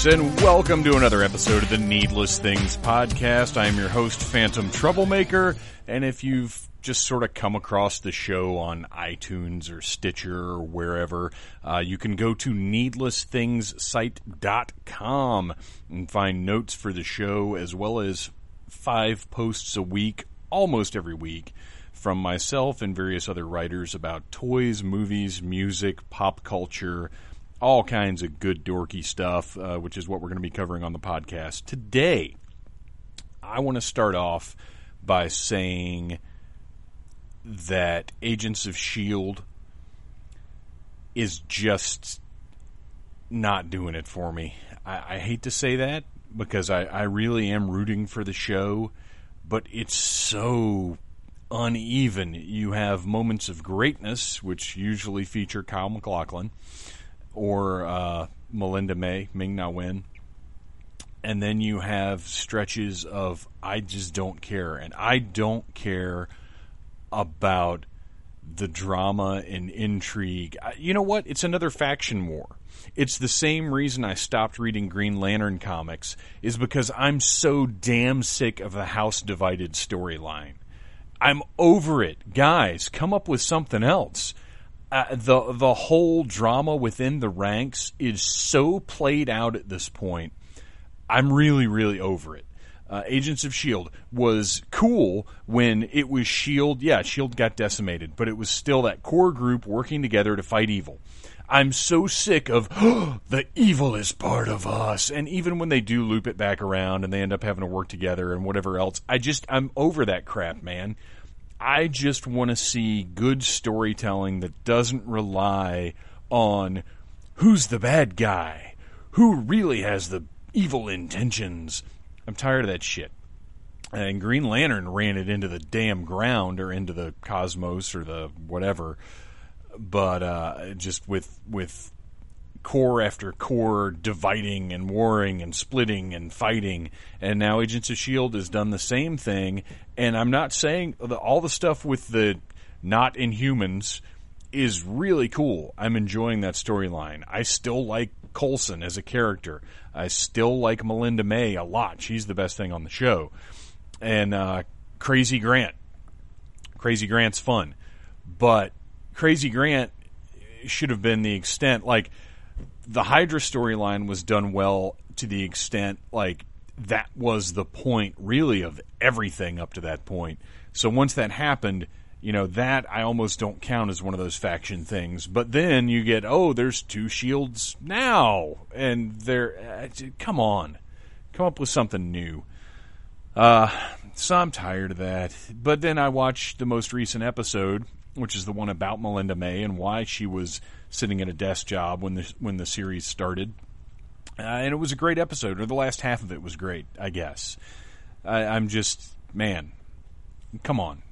Phantomaniacs, and welcome to another episode of the Needless Things Podcast. I am your host, Phantom Troublemaker, and if you've just sort of come across the show on iTunes or Stitcher or wherever, uh, you can go to needlessthingssite.com and find notes for the show as well as five posts a week, almost every week, from myself and various other writers about toys, movies, music, pop culture, all kinds of good dorky stuff, uh, which is what we're going to be covering on the podcast today. I want to start off by saying that Agents of S.H.I.E.L.D. is just not doing it for me. I, I hate to say that because I, I really am rooting for the show, but it's so uneven. You have moments of greatness, which usually feature Kyle MacLachlan or uh, Melinda May, Ming Na Wen. And then you have stretches of I just don't care. And I don't care about the drama and intrigue. You know what? It's another faction war. It's the same reason I stopped reading Green Lantern comics is because I'm so damn sick of the house divided storyline. I'm over it. Guys, come up with something else. Uh, the the whole drama within the ranks is so played out at this point. I'm really really over it uh, Agents of S.H.I.E.L.D. was cool when it was S.H.I.E.L.D. Yeah, S.H.I.E.L.D. got decimated, but it was still that core group working together to fight evil. I'm so sick of oh, the evil is part of us. And even when they do loop it back around and they end up having to work together and whatever else, I just, I'm over that crap, man. I just want to see good storytelling that doesn't rely on who's the bad guy, who really has the evil intentions. I'm tired of that shit. And Green Lantern ran it into the damn ground or into the cosmos or the whatever. But uh, just with with core after core dividing and warring and splitting and fighting. And now Agents of S.H.I.E.L.D. has done the same thing. And I'm not saying the, all the stuff with the not Inhumans is really cool. I'm enjoying that storyline. I still like Coulson as a character. I still like Melinda May a lot. She's the best thing on the show. And uh, Crazy Grant. Crazy Grant's fun. But Crazy Grant should have been the extent like the Hydra storyline was done well to the extent like that was the point really of everything up to that point. So once that happened, you know that I almost don't count as one of those faction things. But then you get oh, there's two shields now, and they're uh, come on, come up with something new. Uh, so I'm tired of that. But then I watched the most recent episode, which is the one about Melinda May and why she was sitting at a desk job when the when the series started. Uh, and it was a great episode, or the last half of it was great, I guess. I, I'm just man, come on,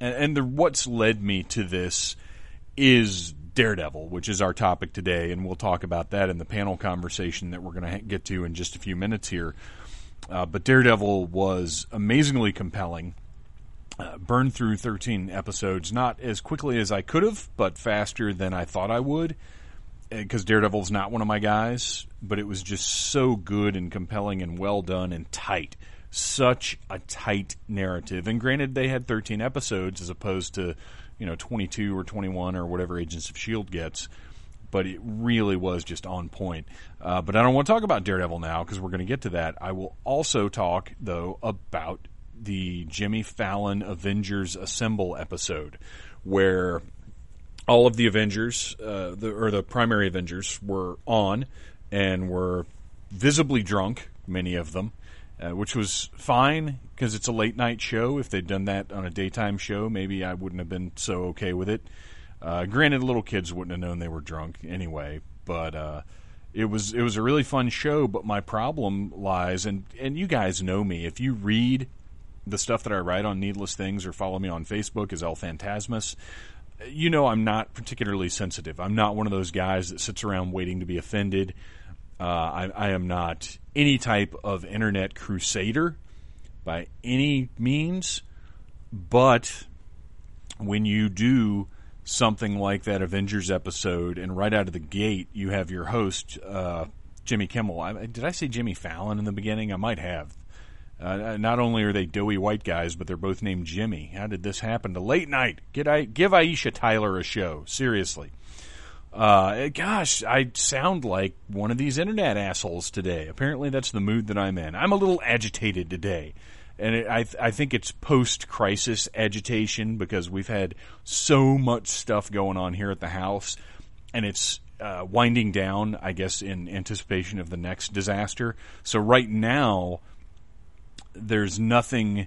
and, and the, what's led me to this is Daredevil, which is our topic today, and we'll talk about that in the panel conversation that we're going to get to in just a few minutes here. Uh, but Daredevil was amazingly compelling. Uh, burned through 13 episodes, not as quickly as I could have, but faster than I thought I would. Because Daredevil's not one of my guys, but it was just so good and compelling and well done and tight such a tight narrative. And granted, they had 13 episodes as opposed to, you know, 22 or 21 or whatever Agents of S.H.I.E.L.D. gets. But it really was just on point. Uh, but I don't want to talk about Daredevil now because we're going to get to that. I will also talk, though, about the Jimmy Fallon Avengers Assemble episode where all of the Avengers, uh, the, or the primary Avengers, were on and were visibly drunk, many of them, uh, which was fine because it's a late night show. If they'd done that on a daytime show, maybe I wouldn't have been so okay with it. Uh, granted, little kids wouldn't have known they were drunk anyway, but uh, it was it was a really fun show. But my problem lies, and and you guys know me. If you read the stuff that I write on Needless Things or follow me on Facebook is El Phantasmus, you know I'm not particularly sensitive. I'm not one of those guys that sits around waiting to be offended. Uh, I, I am not any type of internet crusader by any means, but when you do something like that Avengers episode, and right out of the gate, you have your host, uh, Jimmy Kimmel. I, did I say Jimmy Fallon in the beginning? I might have. Uh, not only are they doughy white guys, but they're both named Jimmy. How did this happen to late night? Get I, give Aisha Tyler a show. Seriously. Uh, gosh, I sound like one of these internet assholes today. Apparently, that's the mood that I'm in. I'm a little agitated today and it, I I think it's post crisis agitation because we've had so much stuff going on here at the house, and it's uh, winding down. I guess in anticipation of the next disaster. So right now, there's nothing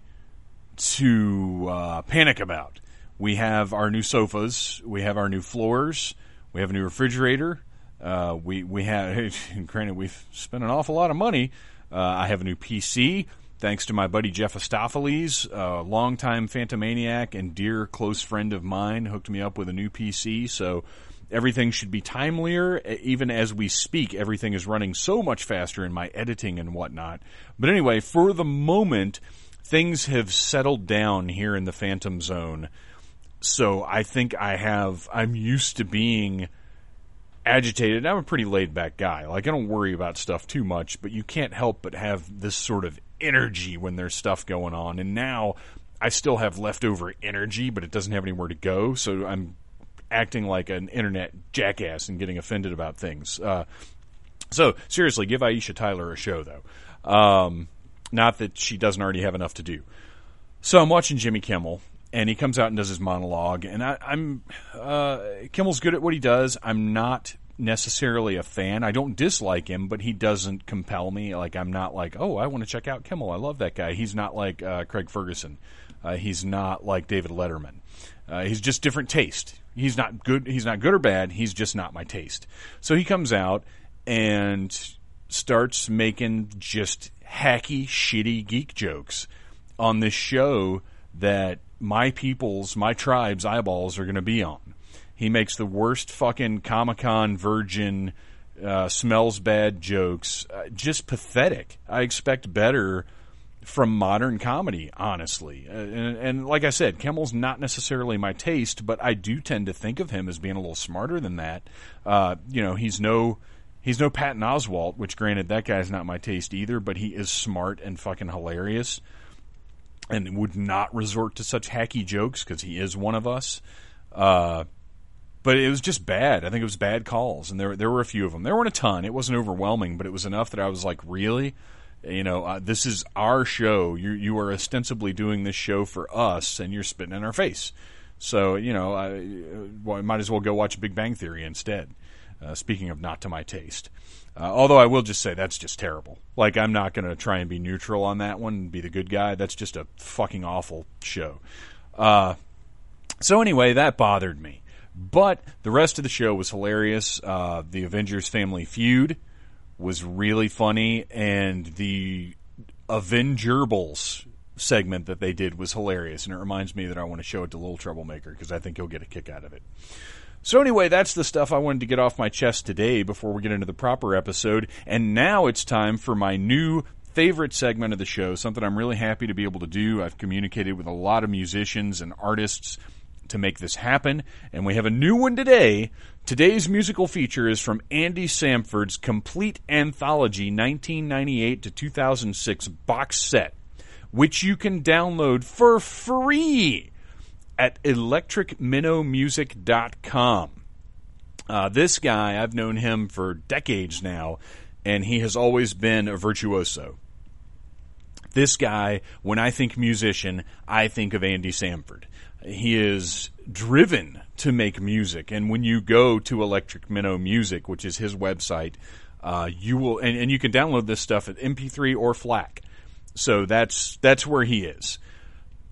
to uh, panic about. We have our new sofas. We have our new floors. We have a new refrigerator. Uh, we we have. Granted, we've spent an awful lot of money. Uh, I have a new PC thanks to my buddy Jeff Astopheles, a longtime Phantomaniac and dear close friend of mine, hooked me up with a new PC. So everything should be timelier. Even as we speak, everything is running so much faster in my editing and whatnot. But anyway, for the moment, things have settled down here in the Phantom Zone. So I think I have, I'm used to being agitated. I'm a pretty laid back guy. Like I don't worry about stuff too much, but you can't help but have this sort of energy when there's stuff going on. And now I still have leftover energy, but it doesn't have anywhere to go. So I'm acting like an internet jackass and getting offended about things. Uh, so seriously, give Aisha Tyler a show though. Um, not that she doesn't already have enough to do. So I'm watching Jimmy Kimmel, and he comes out and does his monologue, and I, am uh, Kimmel's good at what he does. I'm not necessarily a fan. I don't dislike him, but he doesn't compel me. Like I'm not like, oh, I want to check out Kimmel. I love that guy. He's not like uh, Craig Ferguson. Uh, he's not like David Letterman. Uh, he's just different taste. He's not good. He's not good or bad. He's just not my taste. So he comes out and starts making just hacky, shitty geek jokes on this show that my people's, my tribe's eyeballs are going to be on. He makes the worst fucking Comic Con virgin, uh, smells bad jokes. Uh, just pathetic. I expect better from modern comedy, honestly. Uh, and, and, like I said, Kimmel's not necessarily my taste, but I do tend to think of him as being a little smarter than that. Uh, you know, he's no. He's no Patton Oswalt, which granted that guy's not my taste either, but he is smart and fucking hilarious and would not resort to such hacky jokes because he is one of us. Uh, but it was just bad. I think it was bad calls, and there there were a few of them. There weren't a ton. It wasn't overwhelming, but it was enough that I was like, really, you know, uh, this is our show. You you are ostensibly doing this show for us, and you're spitting in our face. So you know, I, well, I might as well go watch Big Bang Theory instead. Uh, speaking of not to my taste. Uh, although I will just say that's just terrible. Like I'm not going to try and be neutral on that one and be the good guy. That's just a fucking awful show. Uh, so anyway, that bothered me. But the rest of the show was hilarious. Uh, the Avengers Family Feud was really funny, and the Avengerbles segment that they did was hilarious, and it reminds me that I want to show it to Little Troublemaker because I think he'll get a kick out of it. So anyway, that's the stuff I wanted to get off my chest today before we get into the proper episode. And now it's time for my new favorite segment of the show, something I'm really happy to be able to do. I've communicated with a lot of musicians and artists to make this happen. And we have a new one today. Today's musical feature is from Andy Samford's complete anthology 1998 to 2006 box set, which you can download for free at electricminnowmusic.com. Uh, this guy, I've known him for decades now, and he has always been a virtuoso This guy, when I think musician, I think of Andy Samford. He is driven to make music, and when you go to Electric Minnow Music, which is his website, uh, you will, and, and you can download this stuff at MP3 or FLAC. So that's that's where he is.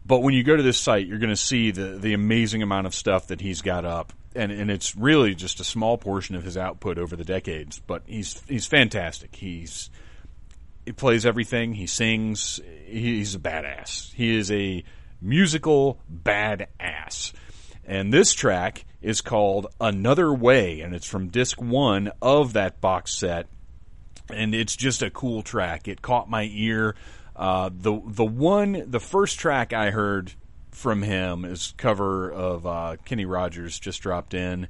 But when you go to this site, you're going to see the the amazing amount of stuff that he's got up, and and it's really just a small portion of his output over the decades. But he's he's fantastic. He's he plays everything. He sings. He's a badass. He is a musical badass. And this track is called Another Way, and it's from disc one of that box set. And it's just a cool track. It caught my ear. Uh, the the one the first track I heard from him is cover of uh, Kenny Rogers just dropped in,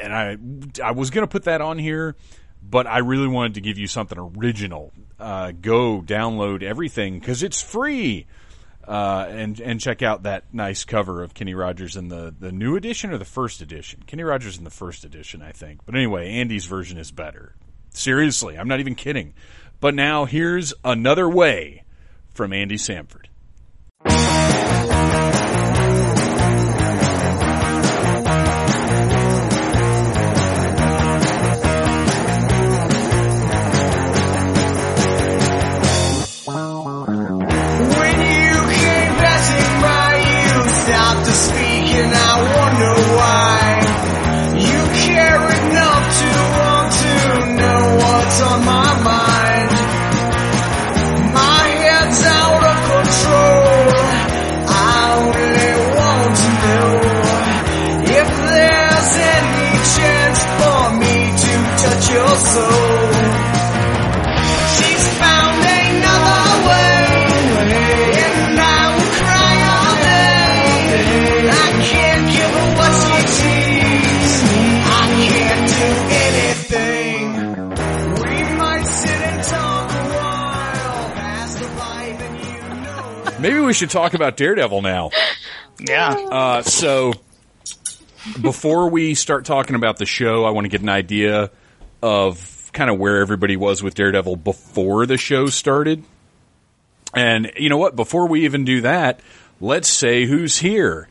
and I I was gonna put that on here, but I really wanted to give you something original. Uh, go download everything because it's free. Uh, and and check out that nice cover of Kenny Rogers in the, the new edition or the first edition. Kenny Rogers in the first edition, I think. But anyway, Andy's version is better. Seriously, I'm not even kidding. But now here's another way from Andy Samford. We should talk about Daredevil now. Yeah. Uh, so before we start talking about the show, I want to get an idea of kind of where everybody was with Daredevil before the show started. And you know what? Before we even do that, let's say who's here.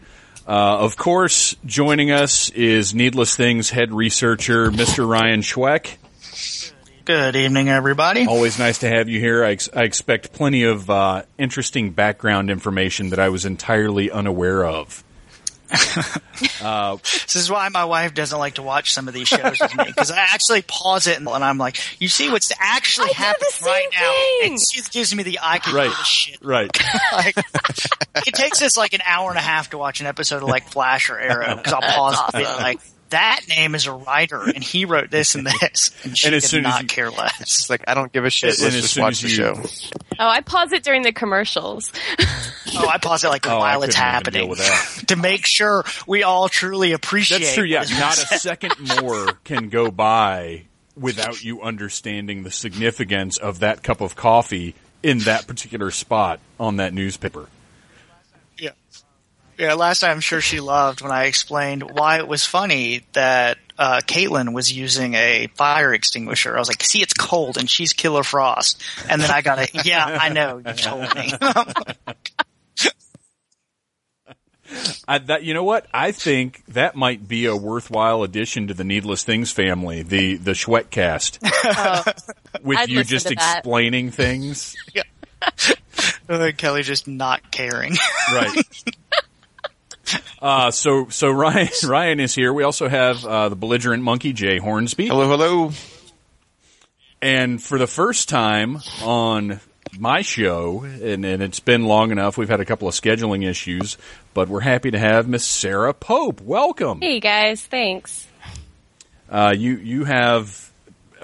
Uh, of course, joining us is Needless Things head researcher, Mr. Ryan Schweck. Good evening, everybody. Always nice to have you here. I, ex- I expect plenty of uh, interesting background information that I was entirely unaware of. This is why my wife doesn't like to watch some of these shows with me because I actually pause it and, and I'm like, "You see what's actually I do the happening same right now?" thing. And she gives me the I can Right. do shit. Right. Like, it takes us like an hour and a half to watch an episode of like Flash or Arrow because I'll pause it and like, "That name is a writer and he wrote this and this," and she And as did soon as not you- care less. It's like I don't give a shit. And Let's as just soon watch as the you- show. Oh, I pause it during the commercials. Oh, I pause it like Oh, while it's couldn't even deal happening with that. to make sure we all truly appreciate. That's true. Yeah, not a second more can go by without you understanding the significance of that cup of coffee in that particular spot on that newspaper. Yeah. Yeah, last time I'm sure she loved when I explained why it was funny that uh, Caitlin was using a fire extinguisher. I was like, see, it's cold and she's Killer Frost. And then I got a, yeah, I know, you told me. I, that you know what? I think that might be a worthwhile addition to the Needless Things family, the the Schweck cast, with I'd you just to that. explaining things. Uh, Kelly just not caring. right. Uh, so so Ryan Ryan is here. We also have uh, the belligerent monkey Jay Hornsby. Hello, hello. And for the first time on my show, and, and it's been long enough, we've had a couple of scheduling issues, but we're happy to have Miss Sarah Pope. Welcome. Hey guys, thanks. Uh, you you have,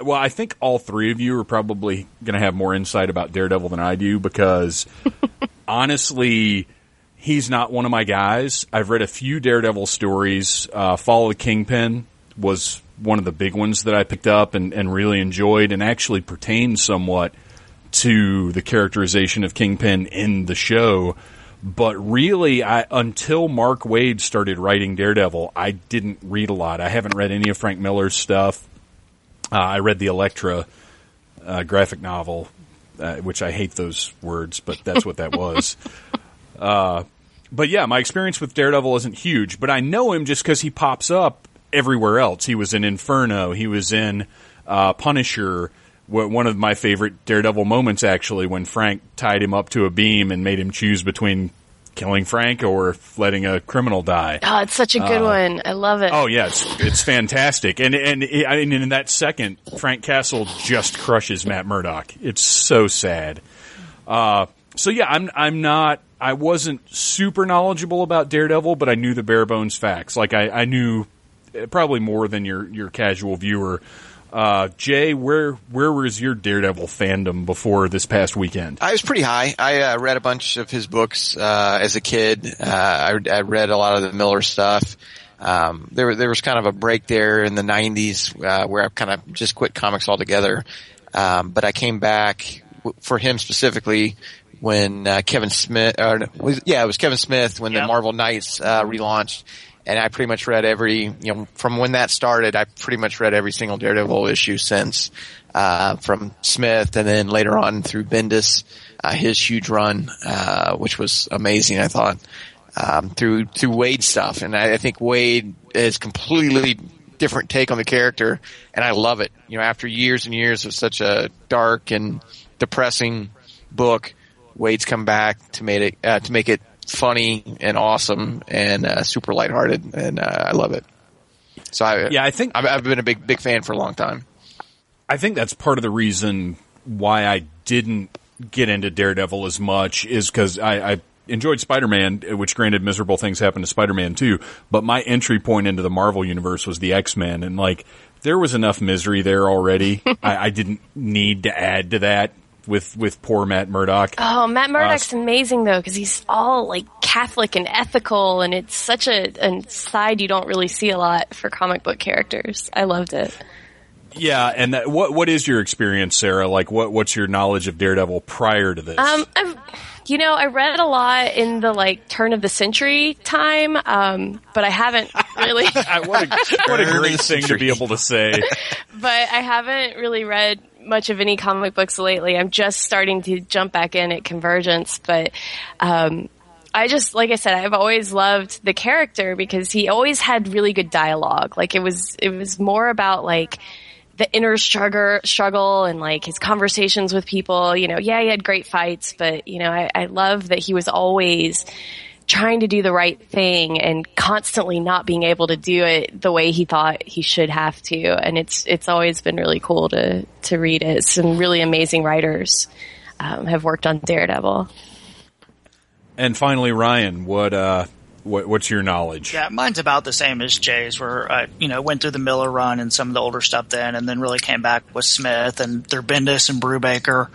well, I think all three of you are probably going to have more insight about Daredevil than I do because honestly, he's not one of my guys. I've read a few Daredevil stories. Uh, Fall of the Kingpin was one of the big ones that I picked up and, and really enjoyed and actually pertained somewhat to the characterization of Kingpin in the show. But really, I, until Mark Waid started writing Daredevil, I didn't read a lot. I haven't read any of Frank Miller's stuff. Uh, I read the Elektra uh, graphic novel uh, which I hate those words, but that's what that was. Uh, but yeah, my experience with Daredevil isn't huge, but I know him just because he pops up everywhere else. He was in Inferno. He was in uh, Punisher. One of my favorite Daredevil moments, actually, when Frank tied him up to a beam and made him choose between killing Frank or letting a criminal die. Oh, it's such a good one. I love it. Oh yeah, it's, it's fantastic, and and I mean, in that second, Frank Castle just crushes Matt Murdock. It's so sad. Uh, so yeah, I'm I'm not. I wasn't super knowledgeable about Daredevil, but I knew the bare bones facts. Like I, I knew uh, probably more than your your casual viewer. Uh, Jay, where where was your Daredevil fandom before this past weekend? I was pretty high. I uh, read a bunch of his books uh, as a kid. Uh, I, I read a lot of the Miller stuff. Um, there, there was kind of a break there in the '90s uh, where I kind of just quit comics altogether. Um, but I came back for him specifically when uh, Kevin Smith, or, was, yeah, it was Kevin Smith when the Marvel Knights uh, relaunched, and I pretty much read every, you know, from when that started, I pretty much read every single Daredevil issue since, uh, from Smith, and then later on through Bendis, uh, his huge run, uh, which was amazing, I thought, um, through through Waid stuff, and I, I think Waid is completely different take on the character, and I love it. You know, after years and years of such a dark and depressing book, Waid's come back to make it uh, to make it funny and awesome and uh, super lighthearted, and uh, I love it. So I, Yeah, I think- I've, I've been a big big fan for a long time. I think that's part of the reason why I didn't get into Daredevil as much is because I, I enjoyed Spider-Man, which granted miserable things happened to Spider-Man too, but my entry point into the Marvel universe was the X-Men and like there was enough misery there already. I, I didn't need to add to that with, with poor Matt Murdock. Oh, Matt Murdock's Uh, amazing though because he's all like Catholic and ethical, and it's such a, a side you don't really see a lot for comic book characters. I loved it. Yeah, and that, what what is your experience, Sarah? Like, what what's your knowledge of Daredevil prior to this? Um, I've, you know, I read a lot in the like turn of the century time, um, but I haven't really. What a, what a great thing to be able to say. but I haven't really read much of any comic books lately. I'm just starting to jump back in at Convergence, but um, I just, like I said, I've always loved the character because he always had really good dialogue. Like it was, it was more about like the inner struggle, struggle and like his conversations with people. You know, yeah, he had great fights, but you know, I, I love that he was always trying to do the right thing and constantly not being able to do it the way he thought he should have to. And it's it's always been really cool to to read it. Some really amazing writers um, have worked on Daredevil. And finally, Ryan, what uh, what what's your knowledge? Yeah, mine's about the same as Jay's, where I, you know, went through the Miller run and some of the older stuff then, and then really came back with Smith and their Bendis and Brubaker.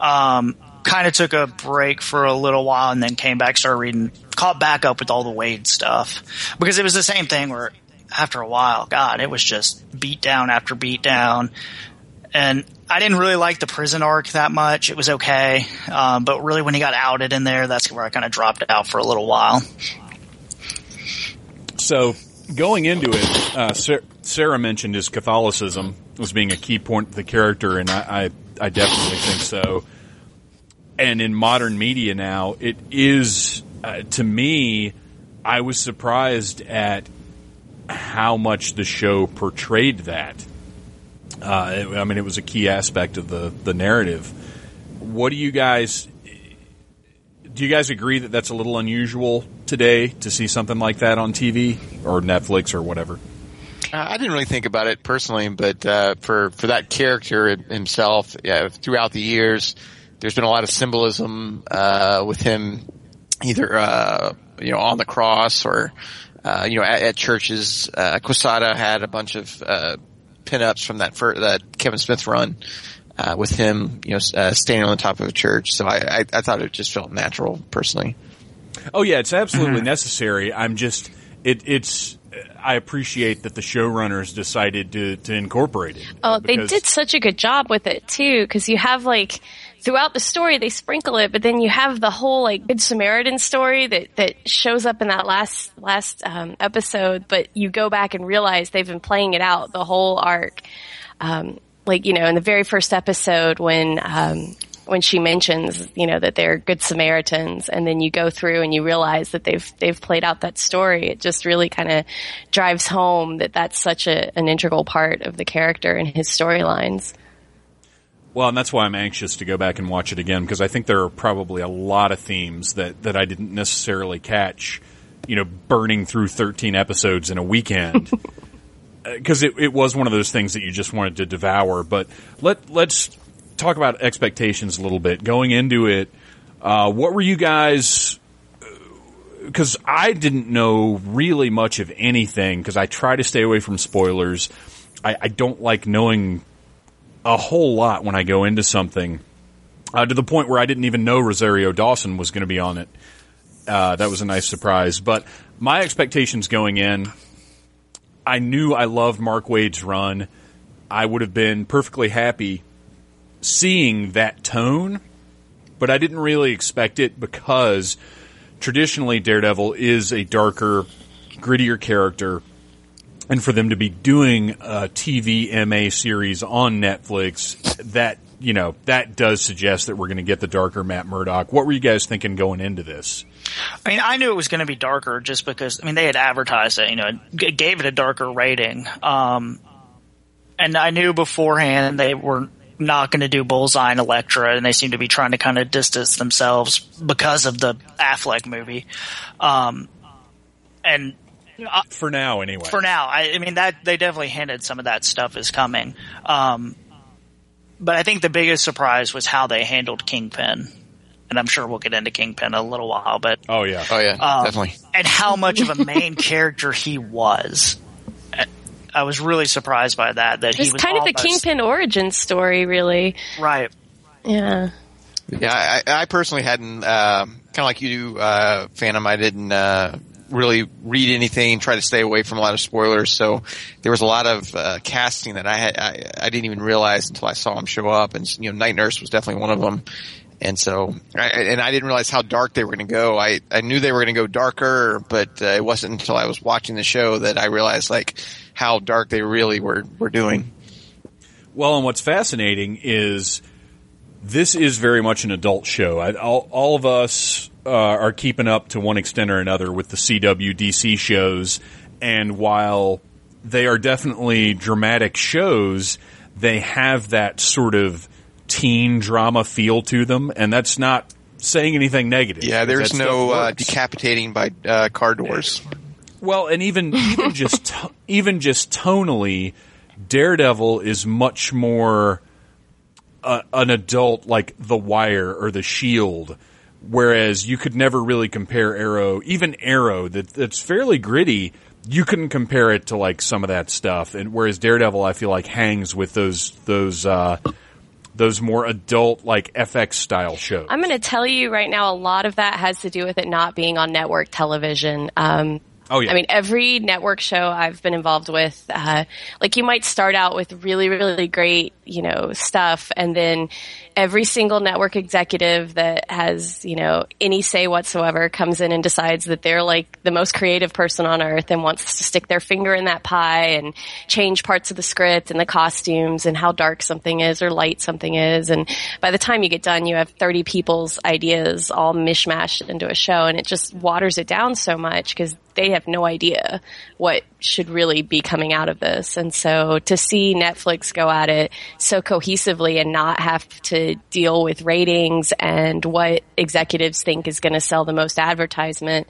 Um, kind of took a break for a little while and then came back, started reading, caught back up with all the Waid stuff because it was the same thing where after a while, God, it was just beat down after beat down. And I didn't really like the prison arc that much. It was okay. Um, but really when he got outed in there, that's where I kind of dropped out for a little while. So going into it, uh, Sarah mentioned his Catholicism as being a key point of the character, and I, I, I definitely think so. And in modern media now, it is uh, to me, I was surprised at how much the show portrayed that. Uh, I mean, it was a key aspect of the the narrative. What do you guys? Do you guys agree that that's a little unusual today to see something like that on TV or Netflix or whatever? Uh, I didn't really think about it personally, but uh, for for that character himself, yeah, throughout the years, there's been a lot of symbolism uh, with him, either uh, you know on the cross or uh, you know at, at churches. Uh, Quesada had a bunch of uh, pinups from that fir- that Kevin Smith run. Uh, with him, you know, uh, standing on the top of a church, so I, I, I thought it just felt natural, personally. Oh yeah, it's absolutely necessary. I'm just it, it's. I appreciate that the showrunners decided to to incorporate it. Oh, uh, they did such a good job with it too, because you have like throughout the story they sprinkle it, but then you have the whole like Good Samaritan story that that shows up in that last last um, episode. But you go back and realize they've been playing it out the whole arc. Um, like you know, in the very first episode when um, when she mentions, you know, that they're good Samaritans, and then you go through and you realize that they've they've played out that story. It just really kind of drives home that that's such a, an integral part of the character and his storylines. Well, and that's why I'm anxious to go back and watch it again because I think there are probably a lot of themes that, that I didn't necessarily catch, you know, burning through 13 episodes in a weekend. Because it, it was one of those things that you just wanted to devour. But let let's talk about expectations a little bit. Going into it, uh, what were you guys? Because I didn't know really much of anything because I try to stay away from spoilers. I, I don't like knowing a whole lot when I go into something, uh, to the point where I didn't even know Rosario Dawson was going to be on it. Uh, that was a nice surprise. But my expectations going in, I knew I loved Mark Waid's run. I would have been perfectly happy seeing that tone, but I didn't really expect it because traditionally Daredevil is a darker, grittier character and for them to be doing a TV MA series on Netflix, that you know that does suggest that we're going to get the darker Matt Murdock. What were you guys thinking going into this? I mean, I knew it was going to be darker just because I mean they had advertised it, you know, g- gave it a darker rating, um, and I knew beforehand they were not going to do Bullseye and Elektra, and they seem to be trying to kind of distance themselves because of the Affleck movie, um, and uh, For now, anyway. for now. I, I mean that they definitely hinted some of that stuff is coming. Um, but I think the biggest surprise was how they handled Kingpin, and I'm sure we'll get into Kingpin in a little while. But oh yeah. Oh yeah, um, definitely. and how much of a main character he was. I was really surprised by that. That he was kind of the Kingpin origin story, really. right? Yeah. Yeah, I, I personally hadn't, uh, kind of like you do, uh, Phantom, I didn't, uh, really read anything, try to stay away from a lot of spoilers. So there was a lot of, uh, casting that I had, I, I didn't even realize until I saw him show up. And, you know, Night Nurse was definitely one of them. And so, I, and I didn't realize how dark they were going to go. I, I knew they were going to go darker, but uh, it wasn't until I was watching the show that I realized like how dark they really were, were doing. Well, and what's fascinating is this is very much an adult show. I, all, all of us uh, are keeping up to one extent or another with the CW DC shows, and while they are definitely dramatic shows, they have that sort of teen drama feel to them, and that's not saying anything negative. Yeah, there's no uh, decapitating by uh, car doors. Well, and even even just to- even just tonally, Daredevil is much more uh, an adult like The Wire or The Shield, whereas you could never really compare Arrow, even Arrow that that's fairly gritty. You couldn't compare it to like some of that stuff, and whereas Daredevil, I feel like hangs with those those uh, those more adult like FX style shows. I'm going to tell you right now, a lot of that has to do with it not being on network television. Um, Oh, yeah. I mean, every network show I've been involved with, uh, like you might start out with really, really great, you know, stuff, and then every single network executive that has, you know, any say whatsoever comes in and decides that they're like the most creative person on earth and wants to stick their finger in that pie and change parts of the script and the costumes and how dark something is or light something is. And by the time you get done, you have 30 people's ideas all mishmashed into a show and it just waters it down so much because they have no idea what should really be coming out of this. And so to see Netflix go at it so cohesively and not have to deal with ratings and what executives think is going to sell the most advertisement,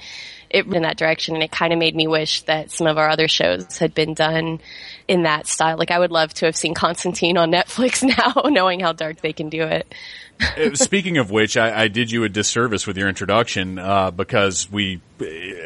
it in that direction. And it kind of made me wish that some of our other shows had been done in that style. Like I would love to have seen Constantine on Netflix now, knowing how dark they can do it. Uh, Speaking of which, I, I did you a disservice with your introduction uh, because we,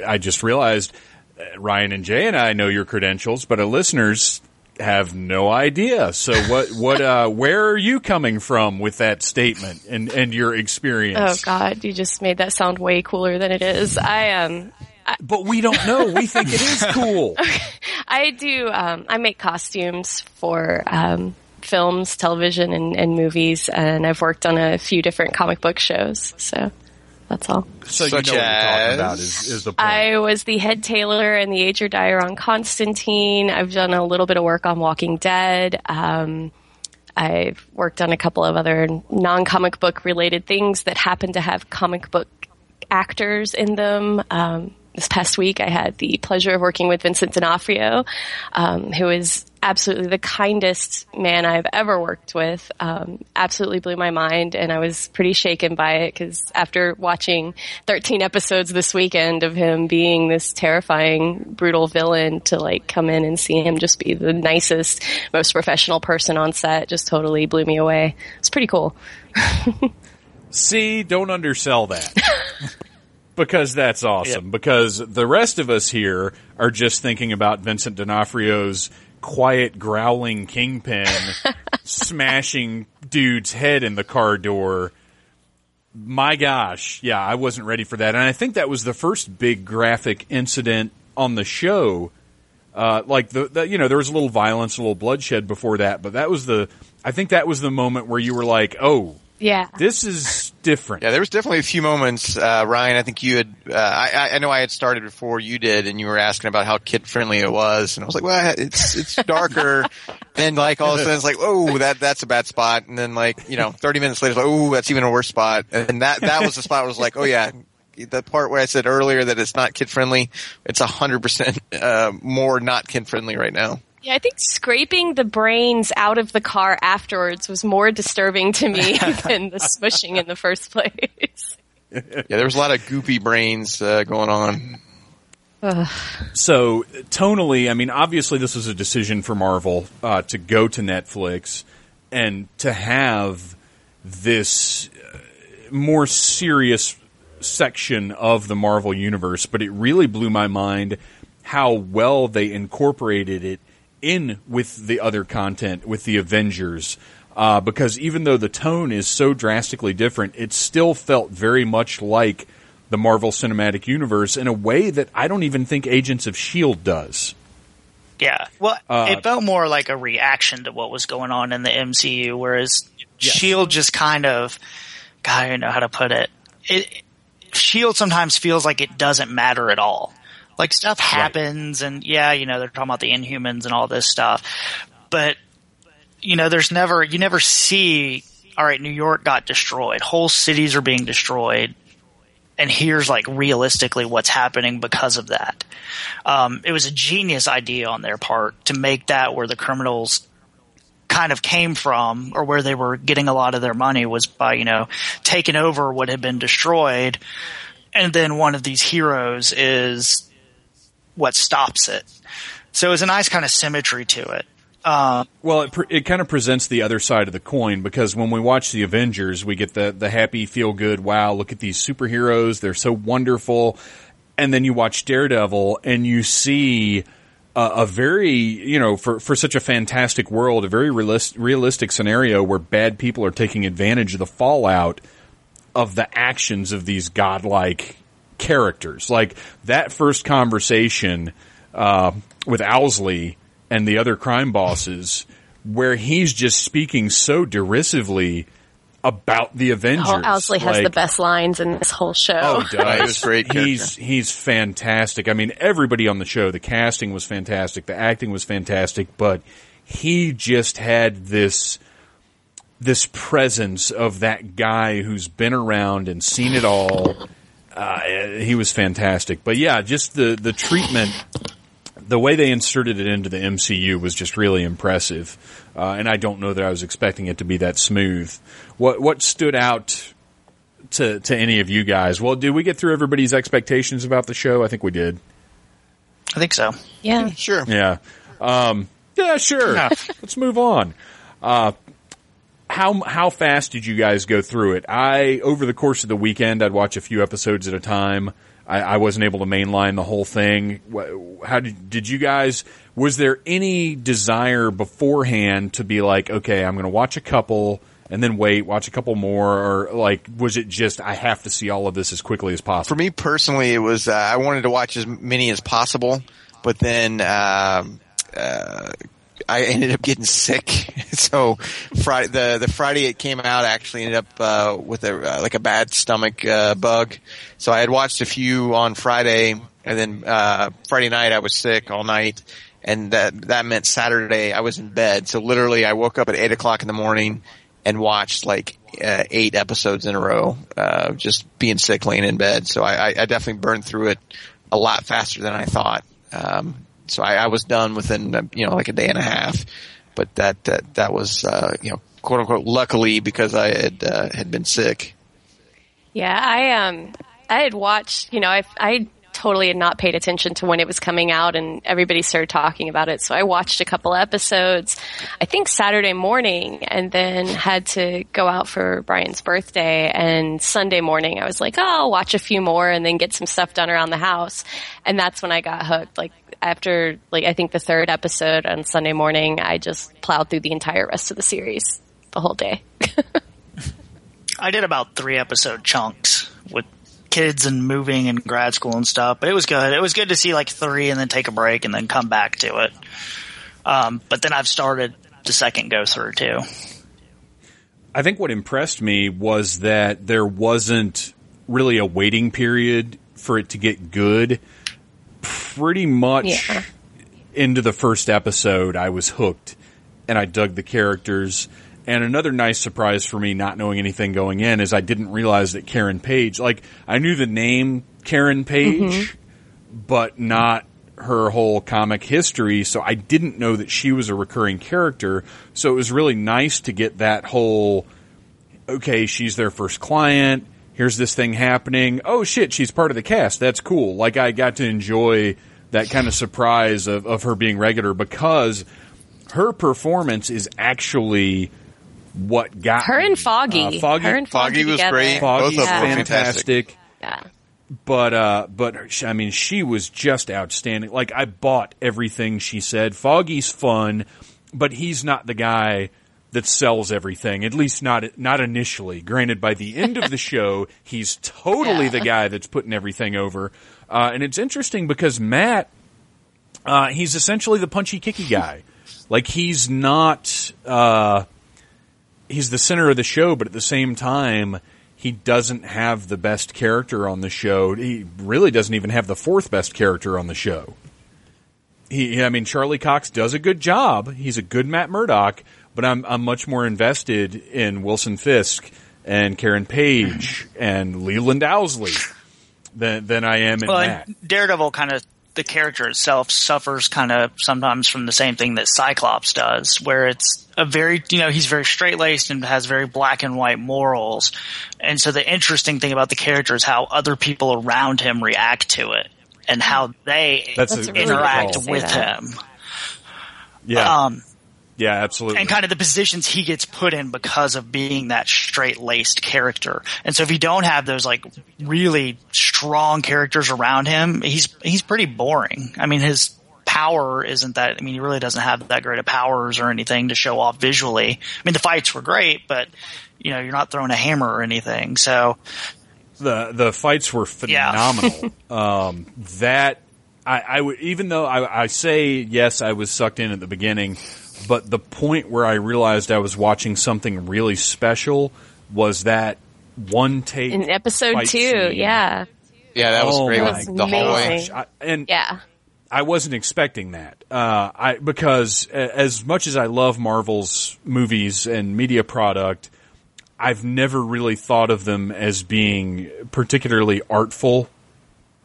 I just realized uh, Ryan and Jay and I know your credentials, but our listeners have no idea. So what, what, uh, where are you coming from with that statement and and your experience? Oh? God, you just made that sound way cooler than it is. I um, But we don't know. We think it is cool. I do. Um, I make costumes for um, films, television, and, and movies, and I've worked on a few different comic book shows. So that's all. So you know Such what we're talking about is, is the point. I was the head tailor and the ager dyer on Constantine. I've done a little bit of work on Walking Dead. Um, I've worked on a couple of other non-comic book related things that happen to have comic book actors in them. Um, this past week, I had the pleasure of working with Vincent D'Onofrio, um, who is absolutely the kindest man I've ever worked with. Um, absolutely blew my mind, and I was pretty shaken by it because after watching 13 episodes this weekend of him being this terrifying, brutal villain, to like come in and see him just be the nicest, most professional person on set just totally blew me away. It's pretty cool. See, don't undersell that. because that's awesome. Because the rest of us here are just thinking about Vincent D'Onofrio's quiet, growling kingpin smashing dude's head in the car door. My gosh, yeah, I wasn't ready for that, and I think that was the first big graphic incident on the show. Uh, like the, the, you know, there was a little violence, a little bloodshed before that, but that was the, I think that was the moment where you were like, oh, Yeah. this is different. Yeah, there was definitely a few moments, uh, Ryan. I think you had. Uh, I, I know I had started before you did, and you were asking about how kid friendly it was, and I was like, "Well, it's it's darker." then, like all of a sudden, it's like, "Oh, that that's a bad spot," and then like you know, thirty minutes later, it's like, "Oh, that's even a worse spot," and that that was the spot where I was like, "Oh yeah." The part where I said earlier that it's not kid friendly, it's a hundred percent uh, more not kid friendly right now. Yeah, I think scraping the brains out of the car afterwards was more disturbing to me than the smushing in the first place. Yeah, there was a lot of goopy brains uh, going on. So tonally, I mean, obviously, this was a decision for Marvel uh, to go to Netflix and to have this uh, more serious section of the Marvel universe. But it really blew my mind how well they incorporated it in with the other content, with the Avengers. Uh, because even though the tone is so drastically different, it still felt very much like the Marvel Cinematic Universe in a way that I don't even think Agents of S.H.I.E.L.D. Does. Yeah. Well, Uh, it felt more like a reaction to what was going on in the MCU, whereas Shield E just kind of, God, I don't know how to put it. It Shield sometimes feels like it doesn't matter at all. Like stuff happens, and yeah, you know they're talking about the Inhumans and all this stuff, but you know there's never you never see. All right, New York got destroyed. Whole cities are being destroyed and here's like realistically what's happening because of that. Um, it was a genius idea on their part to make that where the criminals kind of came from or where they were getting a lot of their money was by, you know, taking over what had been destroyed. And then one of these heroes is what stops it. So it was a nice kind of symmetry to it. Uh, Well, it, pre- it kind of presents the other side of the coin because when we watch the Avengers, we get the the happy, feel good. Wow, look at these superheroes; they're so wonderful. And then you watch Daredevil, and you see a, a very, you know, for for such a fantastic world, a very realist, realistic scenario where bad people are taking advantage of the fallout of the actions of these godlike characters. Like that first conversation uh, with Owsley and the other crime bosses, where he's just speaking so derisively about the Avengers. Oh, Owsley has the best lines in this whole show. Oh, he does. he's a great he's he's fantastic. I mean, everybody on the show, the casting was fantastic, the acting was fantastic, but he just had this this presence of that guy who's been around and seen it all. Uh, he was fantastic, but yeah, just the the treatment, the way they inserted it into the MCU was just really impressive. Uh, and I don't know that I was expecting it to be that smooth. What what stood out to to any of you guys? Well, did we get through everybody's expectations about the show? I think we did. I think so. yeah. Sure. Yeah. Um, yeah, sure. Enough. Let's move on. Uh, how how fast did you guys go through it? I over the course of the weekend, I'd watch a few episodes at a time. I, I wasn't able to mainline the whole thing. How did did you guys? Was there any desire beforehand to be like, okay, I'm going to watch a couple and then wait, watch a couple more, or like, was it just I have to see all of this as quickly as possible? For me personally, it was uh, I wanted to watch as many as possible, but then um, uh, I ended up getting sick. so Friday, the the Friday it came out, I actually ended up uh, with a uh, like a bad stomach uh, bug. So I had watched a few on Friday, and then uh, Friday night I was sick all night. and that that meant Saturday I was in bed. So literally, I woke up at eight o'clock in the morning and watched like uh, eight episodes in a row, uh, just being sick, laying in bed. So I, I definitely burned through it a lot faster than I thought. Um, so I, I was done within uh, you know like a day and a half. But that that that was uh, you know quote unquote luckily because I had uh, had been sick. Yeah, I um I had watched, you know, I I totally had not paid attention to when it was coming out and everybody started talking about it. So I watched a couple episodes, I think Saturday morning and then had to go out for Brian's birthday and Sunday morning I was like, oh, I'll watch a few more and then get some stuff done around the house. And that's when I got hooked. Like after like I think the third episode on Sunday morning, I just plowed through the entire rest of the series the whole day. I did about three episode chunks with kids and moving and grad school and stuff, but it was good. It was good to see like three and then take a break and then come back to it. Um, but then I've started the second go through too. I think what impressed me was that there wasn't really a waiting period for it to get good. Pretty much Yeah. into the first episode, I was hooked and I dug the characters. And another nice surprise for me, not knowing anything going in, is I didn't realize that Karen Page, like, I knew the name Karen Page, mm-hmm. but not her whole comic history, so I didn't know that she was a recurring character. So it was really nice to get that whole, okay, she's their first client. Here's this thing happening. Oh shit, she's part of the cast. That's cool. Like I got to enjoy that kind of surprise of, of her being regular because her performance is actually what got Her and Foggy. Uh, Foggy, Her and Foggy, Foggy was together. great. Foggy's Both of them fantastic. fantastic. Yeah. But uh, but I mean, she was just outstanding. Like I bought everything she said. Foggy's fun, but he's not the guy that sells everything. At least not not initially. Granted, by the end of the show, he's totally Yeah. the guy that's putting everything over. Uh, and it's interesting because Matt, uh, he's essentially the punchy kicky guy. like he's not. Uh, he's the center of the show, but at the same time, he doesn't have the best character on the show. He really doesn't even have the fourth best character on the show. He, I mean, Charlie Cox does a good job. He's a good Matt Murdock, but I'm I'm much more invested in Wilson Fisk and Karen Page and Leland Owsley than than I am in Well, Matt. and Daredevil kind of the character itself suffers kind of sometimes from the same thing that Cyclops does, where it's a very you know he's very straight laced and has very black and white morals, and so the interesting thing about the character is how other people around him react to it and how they That's, That's a a really really interact with him. Yeah, Um, yeah, absolutely. and kind of the positions he gets put in because of being that straight laced character. And so if you don't have those like really strong characters around him, he's he's pretty boring. I mean his power isn't that I mean he really doesn't have that great of powers or anything to show off visually. I mean the fights were great, but you know, you're not throwing a hammer or anything. So the the fights were Yeah. phenomenal. um, that I, I would even though I, I say yes, I was sucked in at the beginning, but the point where I realized I was watching something really special was that one take In episode fight two, scene. yeah. Yeah, that was oh great. was the hallway. amazing. gosh. I, and Yeah. I wasn't expecting that. Uh, I because as much as I love Marvel's movies and media product, I've never really thought of them as being particularly artful.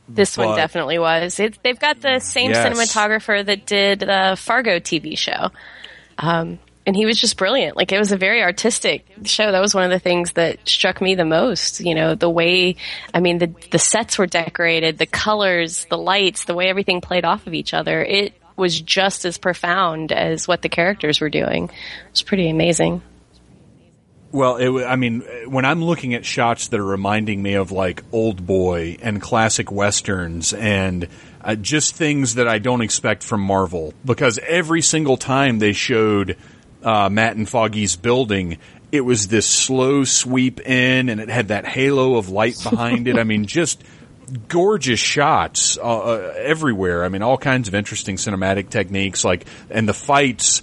This But- one definitely was. It, they've got the same Yes. cinematographer that did the Fargo TV show. Um, and he was just brilliant. Like it was a very artistic show. That was one of the things that struck me the most. You know, the way, I mean, the, the sets were decorated, the colors, the lights, the way everything played off of each other. It was just as profound as what the characters were doing. It was pretty amazing. Well, it, I mean, when I'm looking at shots that are reminding me of like Old Boy and classic westerns and uh, just things that I don't expect from Marvel, because every single time they showed uh, Matt and Foggy's building, it was this slow sweep in, and it had that halo of light behind it. I mean, just gorgeous shots uh, uh, everywhere. I mean, all kinds of interesting cinematic techniques, like and the fights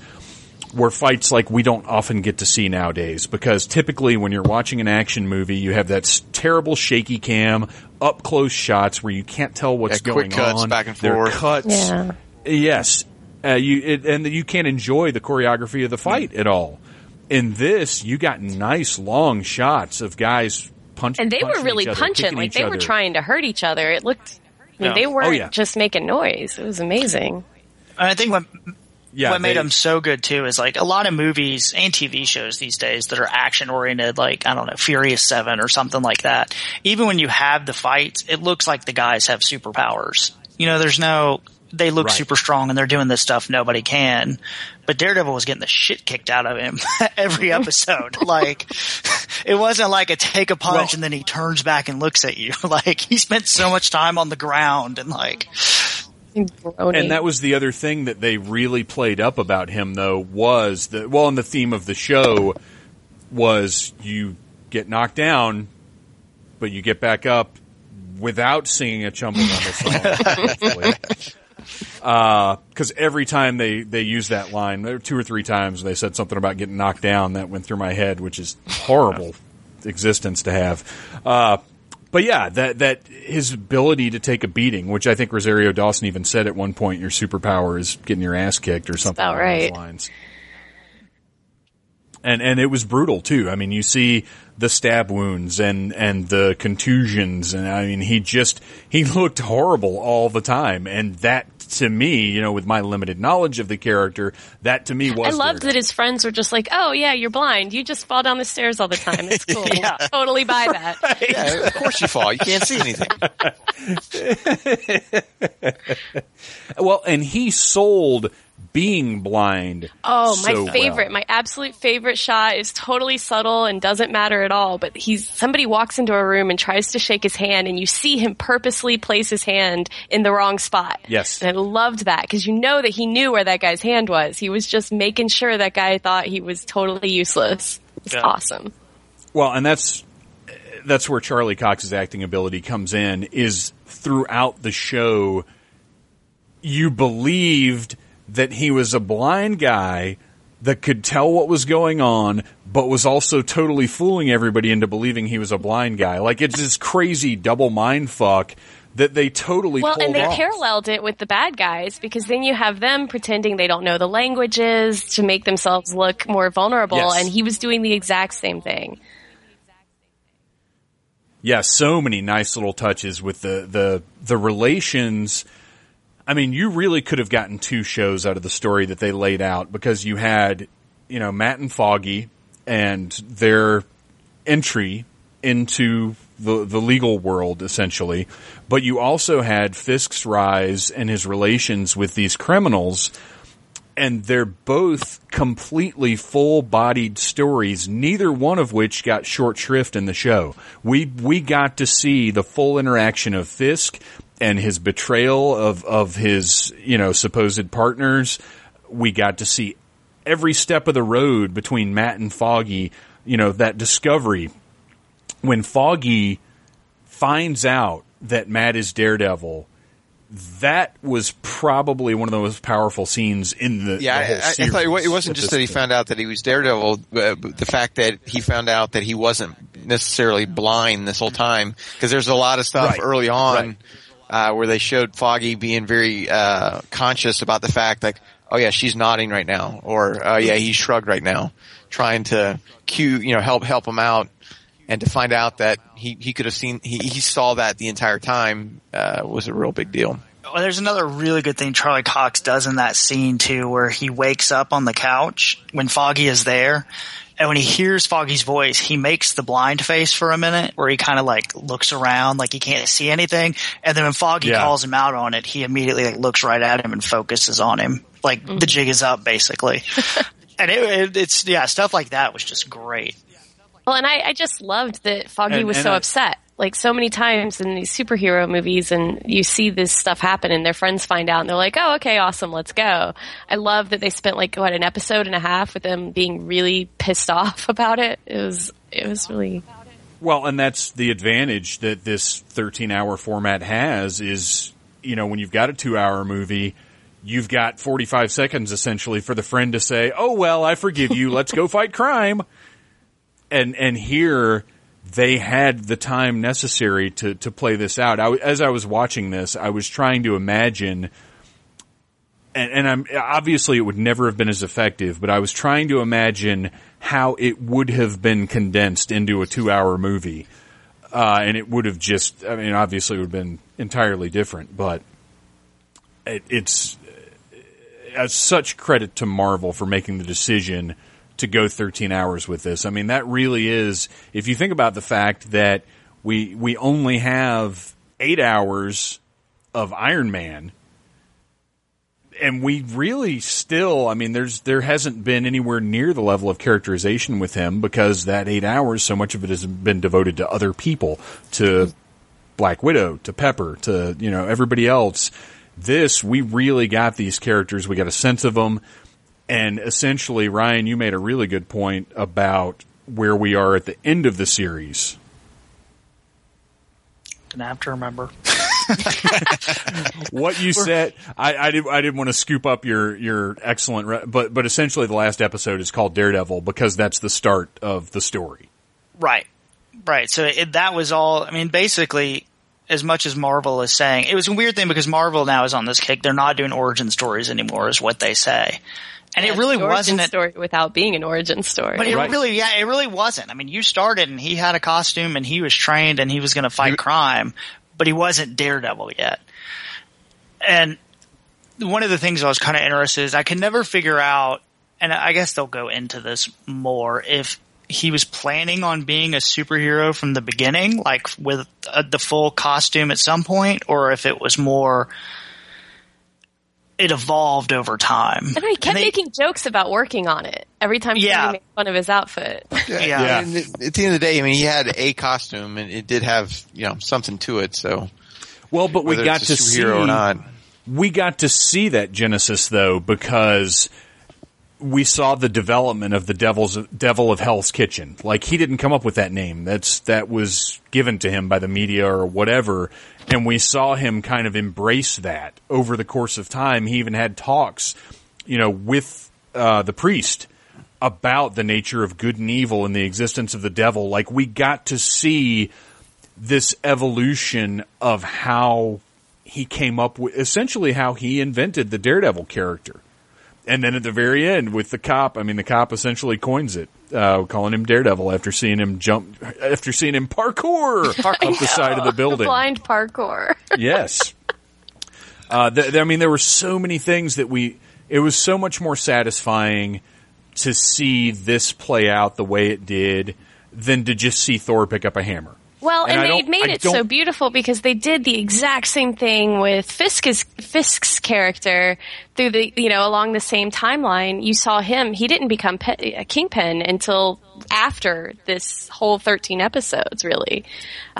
were fights like we don't often get to see nowadays because typically when you're watching an action movie, you have that s- terrible shaky cam, up close shots where you can't tell what's Yeah, quick going cuts on. back and They're forth. cuts. Yeah. Yes. Uh, you it, and you can't enjoy the choreography of the fight at all. In this, you got nice long shots of guys punching, And they were really other, punching, like each they were trying to hurt each other. It looked, I mean, Yeah. they weren't Oh, yeah. just making noise. It was amazing. I think what Yeah, what made they- them so good too is like a lot of movies and TV shows these days that are action oriented, like I don't know, Furious Seven or something like that. Even when you have the fights, it looks like the guys have superpowers. You know, there's no. They look Right. super strong and they're doing this stuff nobody can. But Daredevil was getting the shit kicked out of him every episode. like, it wasn't like a take a punch Well- and then he turns back and looks at you. Like, he spent so much time on the ground and like, Groaning. And that was the other thing that they really played up about him, though, was that well, and the theme of the show was you get knocked down, but you get back up without singing a Chumbawamba song. Because every time they they use that line, there were two or three times they said something about getting knocked down. That went through my head, which is horrible existence to have. Uh, but yeah, that that his ability to take a beating, which I think Rosario Dawson even said at one point, your superpower is getting your ass kicked or something about along those lines. And and it was brutal too. I mean, you see the stab wounds and and the contusions, and I mean, he just he looked horrible all the time, and that to me, you know, with my limited knowledge of the character, that to me was I loved that his friends were just like, "Oh yeah, you're blind. You just fall down the stairs all the time. It's cool. Yeah. Totally buy that." Yeah, of course you fall. You can't see anything. Well, and he sold being blind. Oh, my so well. favorite, my absolute favorite shot is totally subtle and doesn't matter at all. But he's somebody walks into a room and tries to shake his hand, and you see him purposely place his hand in the wrong spot. Yes. and I loved that because you know that he knew where that guy's hand was. He was just making sure that guy thought he was totally useless. It's Yeah. awesome. Well, and that's that's where Charlie Cox's acting ability comes in. Is throughout the show, you believed that he was a blind guy that could tell what was going on, but was also totally fooling everybody into believing he was a blind guy. Like it's this crazy double mind fuck that they totally Well, and they off. paralleled it with the bad guys because then you have them pretending they don't know the languages to make themselves look more vulnerable, Yes. and he was doing the exact same thing. yeah, so many nice little touches with the the the relations. I mean, you really could have gotten two shows out of the story that they laid out because you had, you know, Matt and Foggy and their entry into the the legal world essentially, but you also had Fisk's rise and his relations with these criminals and they're both completely full-bodied stories, neither one of which got short shrift in the show. We we got to see the full interaction of Fisk and his betrayal of of his, you know, supposed partners. We got to see every step of the road between Matt and Foggy, you know, that discovery when Foggy finds out that Matt is Daredevil, that was probably one of the most powerful scenes in the, Yeah, the whole I, I, thought it wasn't just that he found out that he was Daredevil, uh, the fact that he found out that he wasn't necessarily blind this whole time, because there's a lot of stuff Right, early on right. Uh, where they showed Foggy being very uh, conscious about the fact like, oh yeah, she's nodding right now, or oh yeah, he shrugged right now, trying to cue, you know, help help him out. And to find out that he, he could have seen, he, he saw that the entire time, uh, was a real big deal. Well, there's another really good thing Charlie Cox does in that scene too, where he wakes up on the couch when Foggy is there. And when he hears Foggy's voice, he makes the blind face for a minute where he kind of like looks around like he can't see anything. And then when Foggy Yeah. calls him out on it, he immediately like looks right at him and focuses on him. Like mm-hmm. the jig is up basically. and it, it, it's, yeah, stuff like that was just great. Well, and I, I just loved that Foggy And- was and so I- upset. Like so many times in these superhero movies, and you see this stuff happen, and their friends find out, and they're like, "Oh, okay, awesome, let's go." I love that they spent like what an episode and a half with them being really pissed off about it. It was it was really Well, and that's the advantage that this 13 hour format has is, you know, when you've got a two hour movie, you've got 45 seconds essentially for the friend to say, Oh, well, I forgive you. Let's go fight crime. And, and here they had the time necessary to, to play this out. I, as I was watching this, I was trying to imagine and, and I'm obviously it would never have been as effective, but I was trying to imagine how it would have been condensed into a two-hour movie, uh, and it would have just. I mean, obviously, it would have been entirely different, but it, it's uh, such credit to Marvel for making the decision to go 13 hours with this. I mean, that really is. If you think about the fact that we we only have eight hours of Iron Man and we really still, I mean, there's there hasn't been anywhere near the level of characterization with him because that eight hours, so much of it has been devoted to other people, to Black Widow, to Pepper, to you know everybody else. This we really got these characters, we got a sense of them, and essentially, Ryan, you made a really good point about where we are at the end of the series. Didn't have to remember. what you said, I, I, did, I didn't want to scoop up your, your excellent, re- but, but essentially the last episode is called Daredevil because that's the start of the story. Right. Right. So it, that was all, I mean, basically, as much as Marvel is saying, it was a weird thing because Marvel now is on this kick. They're not doing origin stories anymore, is what they say. And it really it's an origin wasn't. a- story without being an origin story. But it Right. really, yeah, it really wasn't. I mean, you started and he had a costume and he was trained and he was going to fight crime, but he wasn't Daredevil yet. And one of the things I was kind of interested is I could never figure out, and I guess they'll go into this more, if he was planning on being a superhero from the beginning, like with uh, the full costume at some point, or if it was more, it evolved over time. I he kept And they- making jokes about working on it every time Yeah. somebody made fun of his outfit. Yeah. Yeah. And at the end of the day, I mean, he had a costume, and it did have you know something to it. So Well, but we got to see or not, we got to see that genesis though because we saw the development of the devil's devil of hell's kitchen. Like he didn't come up with that name. That's that was given to him by the media or whatever. And we saw him kind of embrace that over the course of time. He even had talks you know with uh, the priest about the nature of good and evil and the existence of the devil. Like we got to see this evolution of how he came up with essentially how he invented the Daredevil character. And then at the very end with the cop, I mean, the cop essentially coins it, uh, calling him Daredevil after seeing him jump, after seeing him parkour up the side of the building. Blind parkour. Yes. Uh, th- th- I mean, there were so many things that we. It was so much more satisfying to see this play out the way it did than to just see Thor pick up a hammer. Well, And and, they made I it so beautiful because they did the exact same thing with Fisk's Fisk's character through the you know along the same timeline. You saw him; he didn't become pe- a kingpin until after this whole thirteen episodes. Really,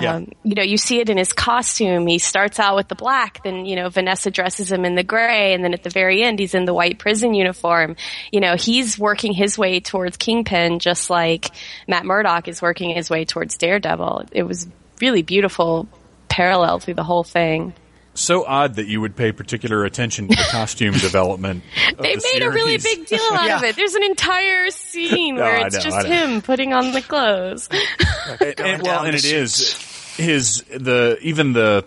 Yeah. um, you know, you see it in his costume. He starts out with the black, then you know Vanessa dresses him in the gray, and then at the very end he's in the white prison uniform. You know, he's working his way towards kingpin, just like Matt Murdock is working his way towards Daredevil. It was really beautiful parallel through the whole thing. So odd that you would pay particular attention to the costume development. Of They the made a really big deal out of it. There's an entire scene No, where it's know, just him putting on the clothes. and, and- well, and it is his the even the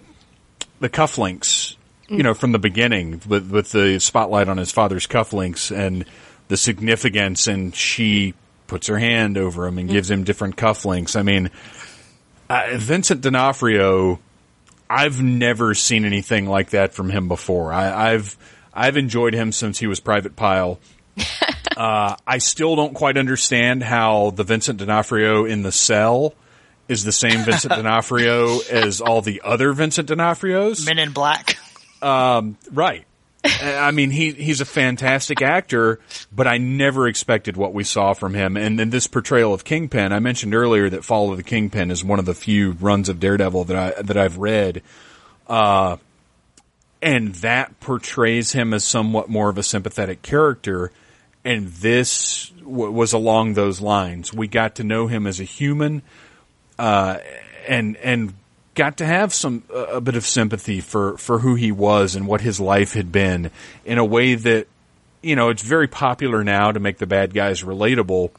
the cufflinks, you know, from the beginning with with the spotlight on his father's cufflinks and the significance, and she puts her hand over him and gives him different cufflinks. I mean, uh, Vincent D'Onofrio, I've never seen anything like that from him before. I, I've I've enjoyed him since he was Private Pile. Uh, I still don't quite understand how the Vincent D'Onofrio in the cell is the same Vincent D'Onofrio as all the other Vincent D'Onofrios. Men in Black. Um, Right. I mean, he he's a fantastic actor, but I never expected what we saw from him. And then this portrayal of Kingpin, I mentioned earlier that Fall of the Kingpin is one of the few runs of Daredevil that I that I've read. Uh, and that portrays him as somewhat more of a sympathetic character. And this w- was along those lines. We got to know him as a human, uh, and and got to have some uh, a bit of sympathy for for who he was and what his life had been in a way that you know it's very popular now to make the bad guys relatable,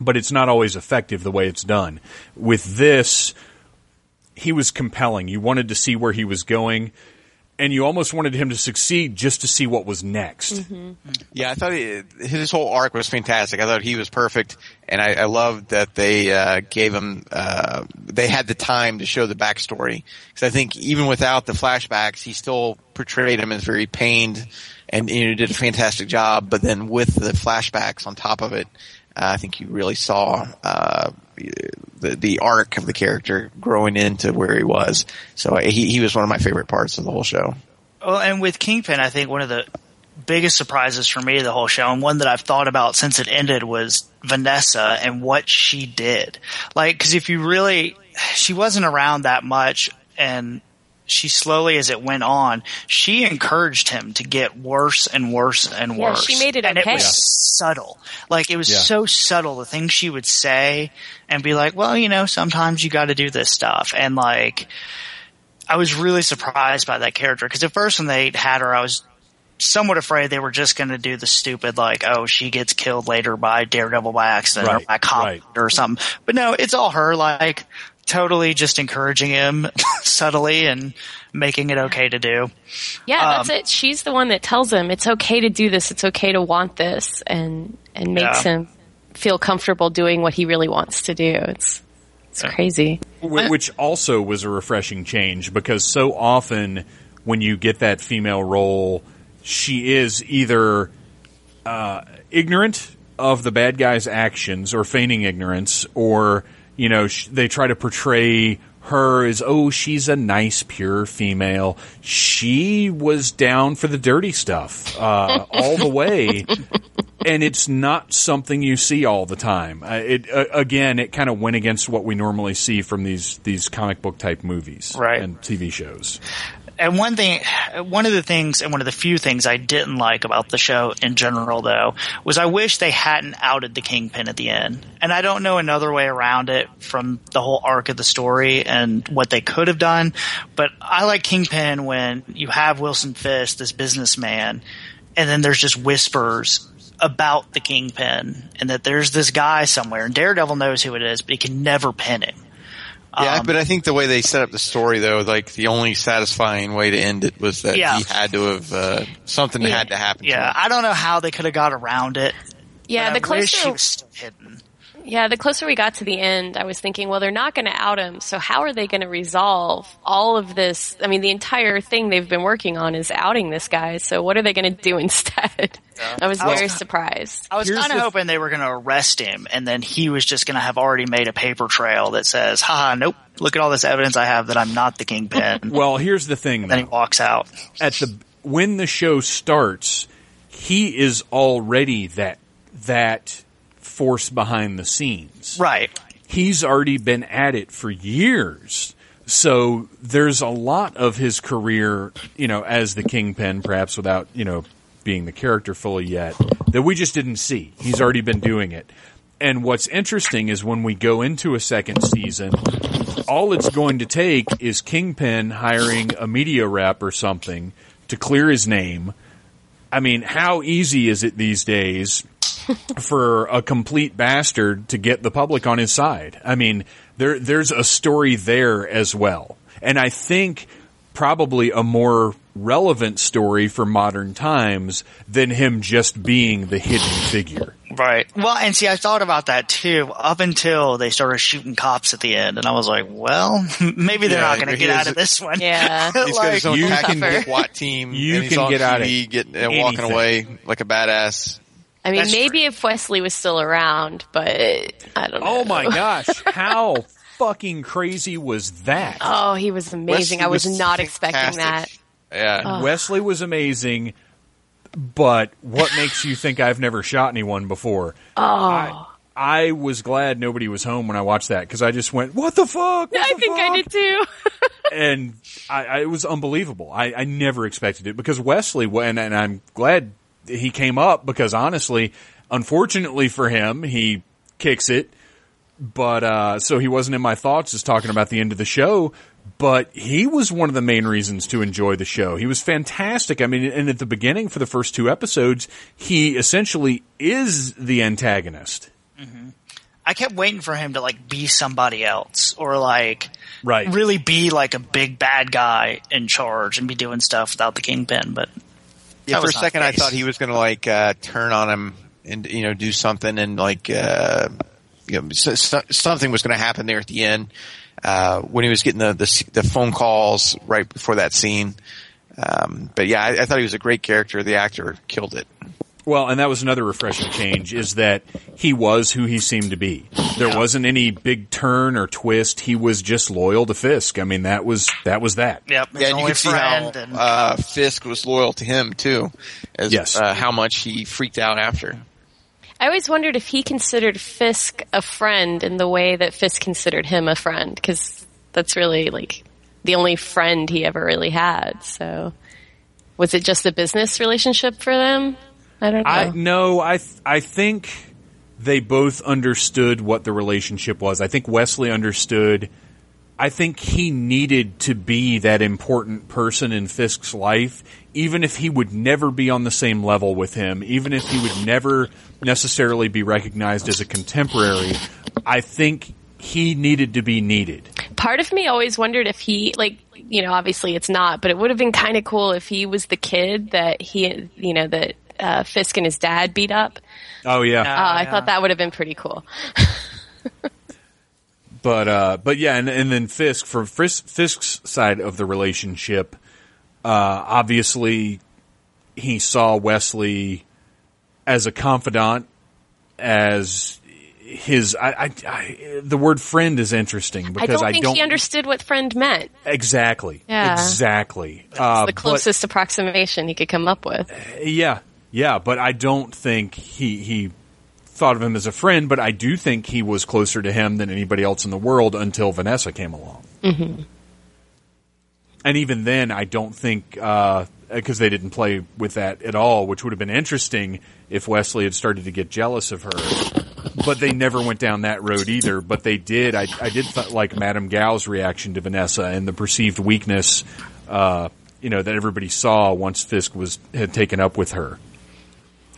but it's not always effective the way it's done. With this, he was compelling. You wanted to see where he was going. And you almost wanted him to succeed just to see what was next. Yeah, I thought he, his whole arc was fantastic. I thought he was perfect, and I, I loved that they uh, gave him. Uh, they had the time to show the backstory because I think even without the flashbacks, he still portrayed him as very pained, and you know did a fantastic job. But then with the flashbacks on top of it, uh, I think you really saw uh, the the arc of the character growing into where he was. So he he was one of my favorite parts of the whole show. Well, and with Kingpin, I think one of the biggest surprises for me the whole show, and one that I've thought about since it ended, was Vanessa and what she did. Like, because if you really, she wasn't around that much, and she slowly, as it went on, she encouraged him to get worse and worse and worse. Yeah, worse. she made it and okay. it was subtle. Like it was Yeah. so subtle. The things she would say and be like, "Well, you know, sometimes you got to do this stuff," and like. I was really surprised by that character because at first when they had her, I was somewhat afraid they were just going to do the stupid like, oh, she gets killed later by Daredevil by accident Right, or by cop right. or something. But no, it's all her like totally just encouraging him subtly and making it okay to do. Yeah, that's Um, it. She's the one that tells him it's okay to do this. It's okay to want this, and and makes Yeah. him feel comfortable doing what he really wants to do. It's it's crazy. Which also was a refreshing change because so often when you get that female role, she is either uh, ignorant of the bad guy's actions or feigning ignorance, or you know sh- they try to portray her as oh she's a nice pure female. She was down for the dirty stuff uh, all the way and it's not something you see all the time. Uh, it uh, again, it kind of went against what we normally see from these these comic book type movies Right. and TV shows. And one thing, one of the things, and one of the few things I didn't like about the show in general, though, was I wish they hadn't outed the Kingpin at the end. And I don't know another way around it from the whole arc of the story and what they could have done. But I like Kingpin when you have Wilson Fisk, this businessman, and then there's just whispers about the Kingpin and that there's this guy somewhere, and Daredevil knows who it is, but he can never pin him. Yeah, Um, but I think the way they set up the story, though, like the only satisfying way to end it was that Yeah. he had to have uh, something Yeah. had to happen. Yeah, to him. I don't know how they could have got around it. Yeah, but the I wish closer he was still hidden. Yeah, the closer we got to the end, I was thinking, well, they're not going to out him, so how are they going to resolve all of this? I mean, the entire thing they've been working on is outing this guy, so what are they going to do instead? I was I was- very surprised. I was kind of hoping they were going to arrest him, and then he was just going to have already made a paper trail that says, "Haha, nope. Look at all this evidence I have that I'm not the kingpin." Well, here's the thing. then he walks out. At the when the show starts, he is already that that force behind the scenes. Right. he's already been at it for years. So there's a lot of his career, you know, as the kingpin, perhaps without, you know, being the character fully yet, that we just didn't see. He's already been doing it. And what's interesting is when we go into a second season, all it's going to take is Kingpin hiring a media rep or something to clear his name. I mean, how easy is it these days for a complete bastard to get the public on his side. I mean, there there's a story there as well. And I think probably a more relevant story for modern times than him just being the hidden figure. Right. Well, and see, I thought about that too, up until they started shooting cops at the end, and I was like, well, maybe they're Yeah, not going to get out of this one. Yeah. He's got his own You pack can- get Watt team. You and he's can on get out of TV, get, uh, walking away like a badass. I mean, That's maybe if Wesley was still around, but I don't oh know. Oh my gosh, how fucking crazy was that? Oh, he was amazing. I was, Wesley not expecting that. fantastic. Yeah. Wesley was amazing, but what makes you think I've never shot anyone before? Oh, I, I was glad nobody was home when I watched that because I just went, "What the fuck?" What I the think I did too. and I, I, it was unbelievable. I, I never expected it because Wesley, and, and I'm glad he came up because honestly, unfortunately for him, he kicks it. But uh, so he wasn't in my thoughts just talking about the end of the show. But he was one of the main reasons to enjoy the show. He was fantastic. I mean, and at the beginning for the first two episodes, he essentially is the antagonist. I kept waiting for him to like be somebody else or like Right. really be like a big bad guy in charge and be doing stuff without the kingpin. But Yeah, for a second I thought he was going to like uh, turn on him and you know do something and like uh, you know so- something was going to happen there at the end uh, when he was getting the, the the phone calls right before that scene. Um, but yeah, I, I thought he was a great character. The actor killed it. Well, and that was another refreshing change is that he was who he seemed to be. There wasn't any big turn or twist. He was just loyal to Fisk. I mean, that was that was that. yep, Yeah, and you only could see how and, uh, Fisk was loyal to him too, as Yes. uh, how much he freaked out after. I always wondered if he considered Fisk a friend in the way that Fisk considered him a friend, because that's really like the only friend he ever really had. So, was it just a business relationship for them? I don't know. I no, I th- I think they both understood what the relationship was. I think Wesley understood. I think he needed to be that important person in Fisk's life, even if he would never be on the same level with him, even if he would never necessarily be recognized as a contemporary. I think he needed to be needed. Part of me always wondered if he, like, you know, obviously it's not, but it would have been kind of cool if he was the kid that he, you know, that uh, Fisk and his dad beat up. Oh yeah. Uh, I yeah. thought that would have been pretty cool. But uh, but yeah, and, and then Fisk for Fisk, Fisk's side of the relationship, uh, obviously he saw Wesley as a confidant, as his. I, I, I the word friend is interesting because I because don't I think don't he understood what friend meant. exactly Yeah. exactly uh, the but- closest approximation he could come up with. yeah, yeah, but I don't think he he thought of him as a friend. But I do think he was closer to him than anybody else in the world until Vanessa came along. Mm-hmm. And even then, I don't think because they didn't play with that at all, which would have been interesting if Wesley had started to get jealous of her. But they never went down that road either. But they did. I, I did th- like Madame Gao's reaction to Vanessa and the perceived weakness, uh, you know, that everybody saw once Fisk was had taken up with her.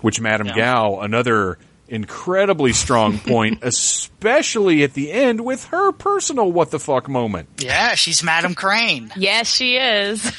Which Madame Yeah. Gao, another incredibly strong point, especially at the end with her personal what the fuck moment. yeah, she's Madam Crane. Yes, she is.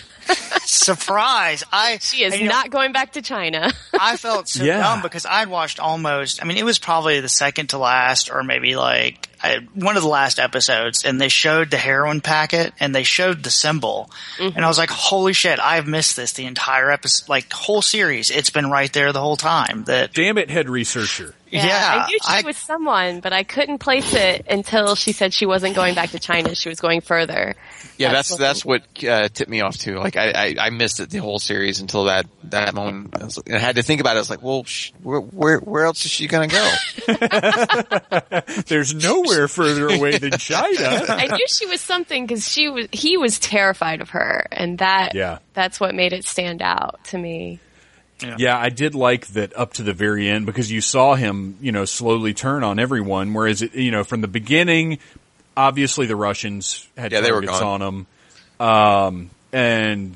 Surprise! I She is and, you know, not going back to China. I felt so Yeah. dumb because I'd watched almost. I mean, it was probably the second to last, or maybe like I, one of the last episodes, and they showed the heroin packet and they showed the symbol, mm-hmm. and I was like, "Holy shit! I've missed this the entire episode, like whole series. It's been right there the whole time." That Damn it, head researcher. Yeah, I knew she I- was someone, but I couldn't place it until she said she wasn't going back to China. She was going further. Yeah, that's what- that's what uh, tipped me off too. Like I, I, I missed it the whole series until that that moment. I, was, I had to think about it. I was like, well, sh- where, where where else is she gonna go? There's nowhere further away than China. I knew she was something because she was. He was terrified of her, and that Yeah. that's what made it stand out to me. Yeah, I did like that up to the very end because you saw him, you know, slowly turn on everyone. Whereas, it, you know, from the beginning, obviously the Russians had Yeah, they were targets on him, um, and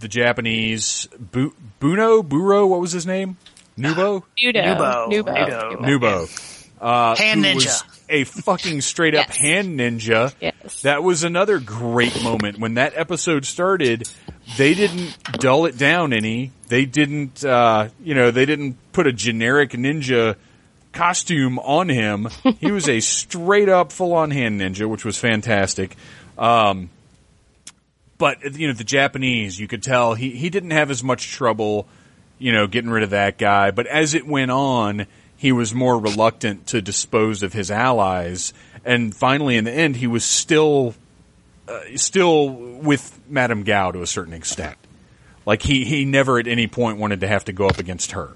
the Japanese Bu- Buno Buro, what was his name? Nubo. Nudo, Nubo. Nubo, Nubo. Nubo. Uh, Hand ninja. was a fucking straight up Yes. hand ninja. Yes. That was another great moment when that episode started. They didn't dull it down any. They didn't, uh, you know, they didn't put a generic ninja costume on him. He was a straight up full on hand ninja, which was fantastic. Um, but you know, the Japanese, you could tell he he didn't have as much trouble, you know, getting rid of that guy. But as it went on, he was more reluctant to dispose of his allies, and finally, in the end, he was still uh, still with Madame Gao to a certain extent. Like he he never at any point wanted to have to go up against her.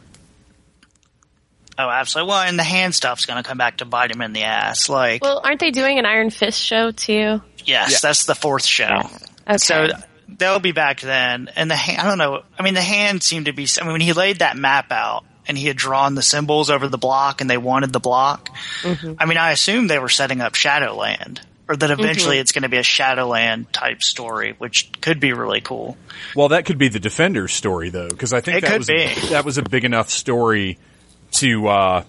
oh, absolutely. Well, and the hand stuff's going to come back to bite him in the ass. Like, Well, aren't they doing an Iron Fist show too? yes, that's the fourth show. Okay. So they'll be back then. And the hand, I don't know. I mean, the hand seemed to be. I mean, when he laid that map out and he had drawn the symbols over the block, and they wanted the block. I mean, I assume they were setting up Shadowland, or that eventually it's going to be a Shadowland type story, which could be really cool. Well, that could be the Defenders story though, because I think It that could was be. A, that was a big enough story to uh,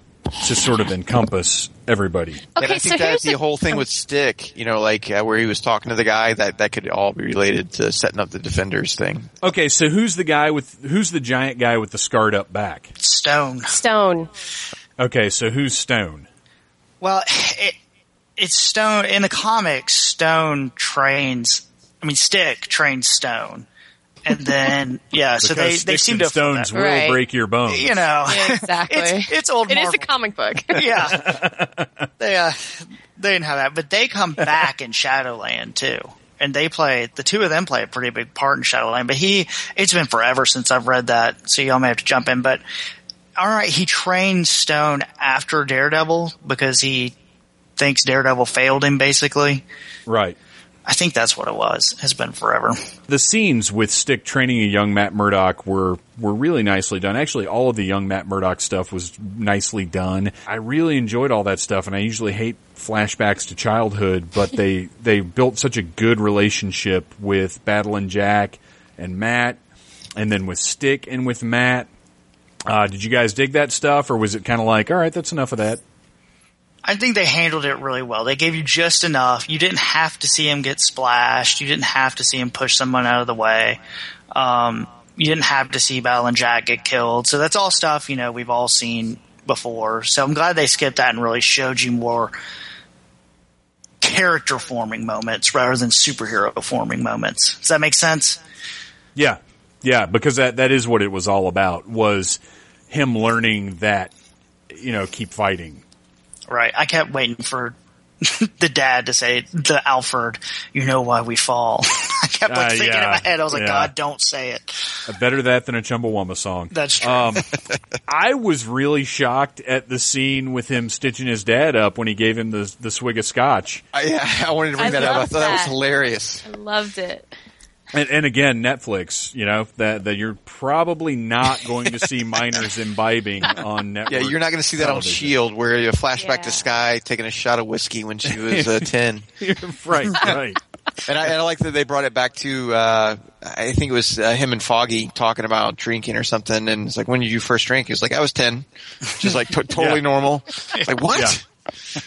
to sort of encompass everybody. and Okay, I so think here's that the the- whole thing with Stick, you know, like uh, where he was talking to the guy, that that could all be related to setting up the defenders thing. Okay, so who's the guy with who's the giant guy with the scarred up back? Stone. Stone. Okay, so who's Stone? Well, it, it's Stone in the comics. Stone trains. I mean, Stick trains Stone, and then yeah. so they they seem to stones will Right. break your bones. you know Yeah, exactly. it's, it's old. It is Marvel. a comic book. yeah. they uh, they didn't have that, but they come back in Shadowland too. And they play the two of them play a pretty big part in Shadowland. But he, it's been forever since I've read that, so y'all may have to jump in. But all right, he trained Stone after Daredevil because he thinks Daredevil failed him. Basically, Right. I think that's what it was. Has been forever. The scenes with Stick training a young Matt Murdock were were really nicely done. Actually, all of the young Matt Murdock stuff was nicely done. I really enjoyed all that stuff, and I usually hate flashbacks to childhood, but they they built such a good relationship with Battlin' Jack and Matt, and then with Stick and with Matt. Uh, did you guys dig that stuff, or was it kind of like, all right, that's enough of that? I think they handled it really well. They gave you just enough. You didn't have to see him get splashed. You didn't have to see him push someone out of the way. Um, you didn't have to see Battlin' Jack get killed. So that's all stuff, you know, we've all seen before. So I'm glad they skipped that and really showed you more character forming moments rather than superhero forming moments. Does that make sense? Yeah, yeah, because that that is what it was all about was him learning that you know keep fighting. Right. I kept waiting for the dad to say, the Alfred, you know why we fall. I kept like Uh, thinking yeah, in my head, I was like, yeah. God, don't say it. Better that than a Chumbawamba song. That's true. Um, I was really shocked at the scene with him stitching his dad up when he gave him the the swig of scotch. I, yeah, I wanted to bring I that up. I thought that was hilarious. I loved it. And, and again, Netflix, you know that that you're probably not going to see minors imbibing on Netflix. Yeah, you're not going to see that on. Shield, where you flashback Yeah. to Skye taking a shot of whiskey when she was uh, ten. right, right. And I, and I like that they brought it back to, uh, I think it was uh, him and Foggy talking about drinking or something. And it's like, when did you first drink? He was like, I was 10. Just like to- totally Yeah. normal. Like, what? Yeah.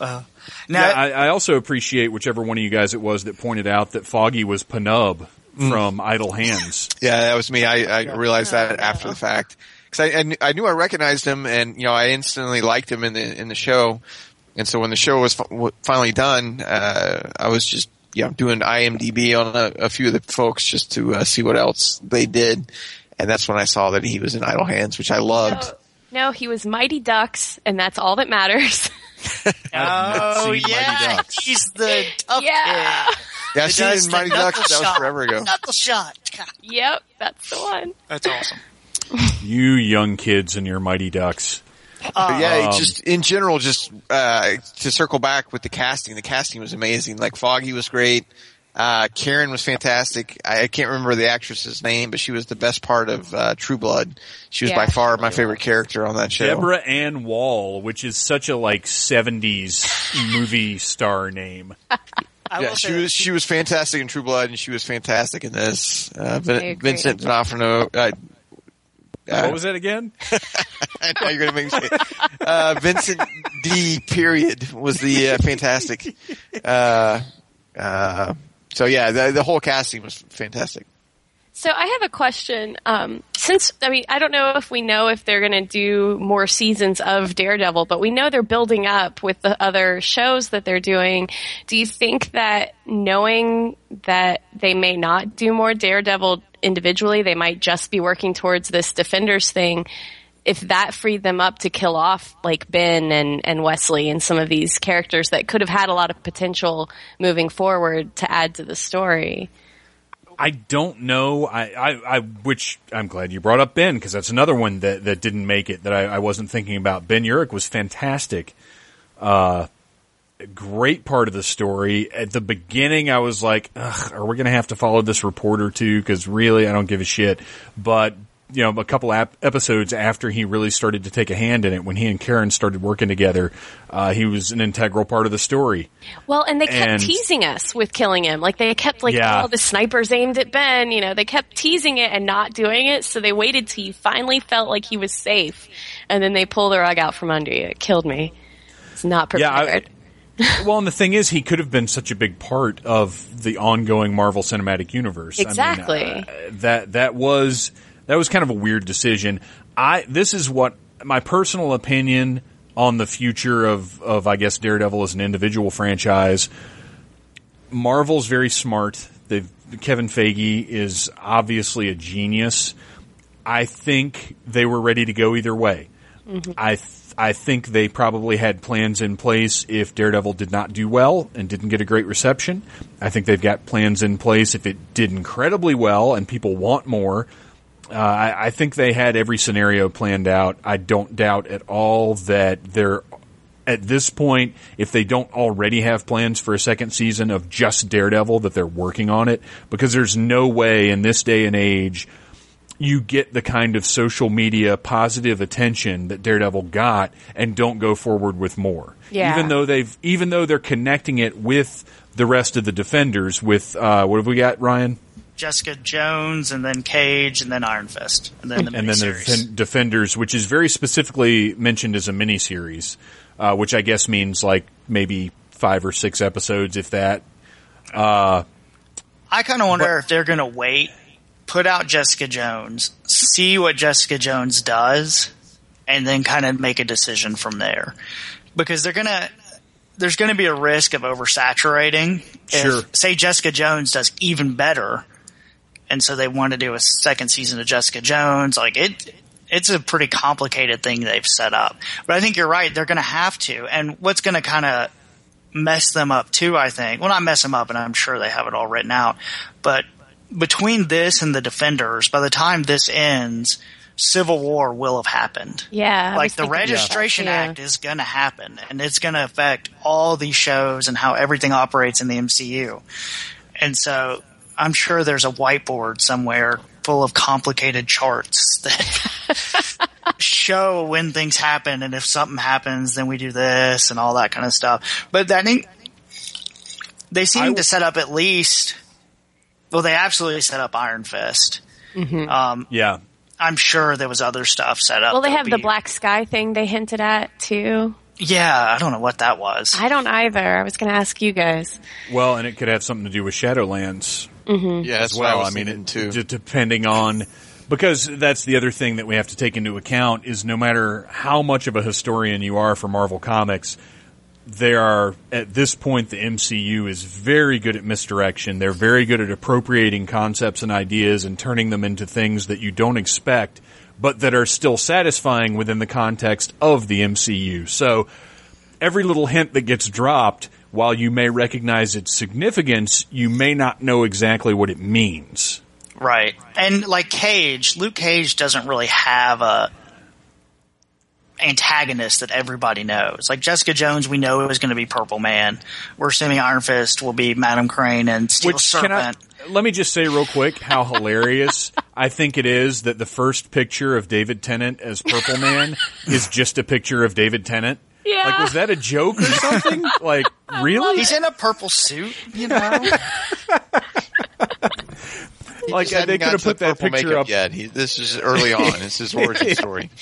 Now, Yeah, I, I also appreciate whichever one of you guys it was that pointed out that Foggy was Pnub Mm. from Idle Hands. Yeah, that was me. I, I realized that after the fact. Cause I, I, knew, I knew I recognized him and, you know, I instantly liked him in the, in the show. And so when the show was finally done, uh, I was just, you know, doing IMDb on a, a few of the folks just to uh, see what else they did. And that's when I saw that he was in Idle Hands, which I loved. No, he was Mighty Ducks, and that's all that matters. I've oh yeah, he's the tough Yeah. kid. Yeah, I've seen in the Mighty knuckle Ducks. That was shot. forever ago. Knuckle shot. yep, that's the one. That's awesome. You young kids and your Mighty Ducks. But yeah, Um, just in general, just uh, to circle back with the casting, the casting was amazing. Like Foggy was great. Uh, Karen was fantastic. I, I can't remember the actress's name, but she was the best part of uh, True Blood. She was Yeah, by far my favorite character on that show. Deborah Ann Woll, which is such a like '70s movie star name. I yeah, she was she was fantastic in True Blood, and she was fantastic in this. Uh, Vin- Vincent D'Onofrio. Uh, what was that again? now you're gonna make me say it. Uh, Vincent D. Period was the uh, fantastic. So yeah, the, the whole casting was fantastic. So I have a question. Um, since I mean, I don't know if we know if they're going to do more seasons of Daredevil, but we know they're building up with the other shows that they're doing. Do you think that knowing that they may not do more Daredevil individually, they might just be working towards this Defenders thing? If that freed them up to kill off like Ben and, and Wesley and some of these characters that could have had a lot of potential moving forward to add to the story. I don't know. I, I, I which I'm glad you brought up Ben because that's another one that, that didn't make it that I, I wasn't thinking about. Ben Urich was fantastic. Uh, great part of the story. At the beginning, I was like, Ugh, "Are we going to have to follow this reporter too?" Because really, I don't give a shit. But you know, a couple ap- episodes after he really started to take a hand in it, when he and Karen started working together, uh, he was an integral part of the story. Well, and they kept And- teasing us with killing him. Like they kept like, Yeah. oh, the snipers aimed at Ben. You know, they kept teasing it and not doing it. So they waited till you finally felt like he was safe. and then they pull the rug out from under you. It killed me. It's not Yeah, I- prepared. Well, and the thing is, he could have been such a big part of the ongoing Marvel Cinematic Universe. I mean, Exactly. uh, that that was that was kind of a weird decision. I this is what my personal opinion on the future of of I guess Daredevil as an individual franchise. Marvel's very smart. They've, Kevin Feige is obviously a genius. I think they were ready to go either way. Mm-hmm. I th- I think they probably had plans in place if Daredevil did not do well and didn't get a great reception. I think they've got plans in place if it did incredibly well and people want more. Uh, I, I think they had every scenario planned out. I don't doubt at all that they're at this point, if they don't already have plans for a second season of just Daredevil, that they're working on it because there's no way in this day and age you get the kind of social media positive attention that Daredevil got and don't go forward with more. Yeah. Even though they've, even though they're connecting it with the rest of the defenders with, uh, what have we got, Ryan? Jessica Jones, and then Cage, and then Iron Fist, and then the and then the. Defenders, which is very specifically mentioned as a miniseries, uh, which I guess means like maybe five or six episodes, if that. I kind of wonder if they're going to wait, put out Jessica Jones, see what Jessica Jones does, and then kind of make a decision from there. Because they're going to, there's going to be a risk of oversaturating. If, Sure. Say Jessica Jones does even better, and so they want to do a second season of Jessica Jones. Like it, it's a pretty complicated thing they've set up. But I think you're right. They're going to have to. And what's going to kind of mess them up too, I think. Well, not mess them up, and I'm sure they have it all written out. But between this and the Defenders, by the time this ends, Civil War will have happened. Yeah. Like the Registration. Act is going to happen, and it's going to affect all these shows and how everything operates in the MCU. And so I'm sure there's a whiteboard somewhere full of complicated charts that show when things happen and if something happens then we do this and all that kind of stuff. But I think they seem to set up at least well they absolutely set up Iron Fist. Um, Yeah. I'm sure there was other stuff set up. Well, they that'll have the black sky thing they hinted at too. Yeah, I don't know what that was. I don't either. I was going to ask you guys. Well, and it could have something to do with Shadowlands Mm-hmm. Yeah, as well. what I mean, it, too. d- depending on because that's the other thing that we have to take into account is no matter how much of a historian you are for Marvel Comics, there are at this point the MCU is very good at misdirection. They're very good at appropriating concepts and ideas and turning them into things that you don't expect, but that are still satisfying within the context of the MCU. So every little hint that gets dropped, while you may recognize its significance, you may not know exactly what it means. Right. And like Cage, Luke Cage doesn't really have a antagonist that everybody knows. Like Jessica Jones, we know it was going to be Purple Man. We're assuming Iron Fist will be Madam Crane and Steel Which can I, Serpent. let me just say real quick how hilarious I think it is that the first picture of David Tennant as Purple Man is just a picture of David Tennant. Yeah. Like, was that a joke or something? like, really? He's in a purple suit, you know. Like, uh, they could have put that purple picture makeup up. yet. He, this is early on. It's his origin story.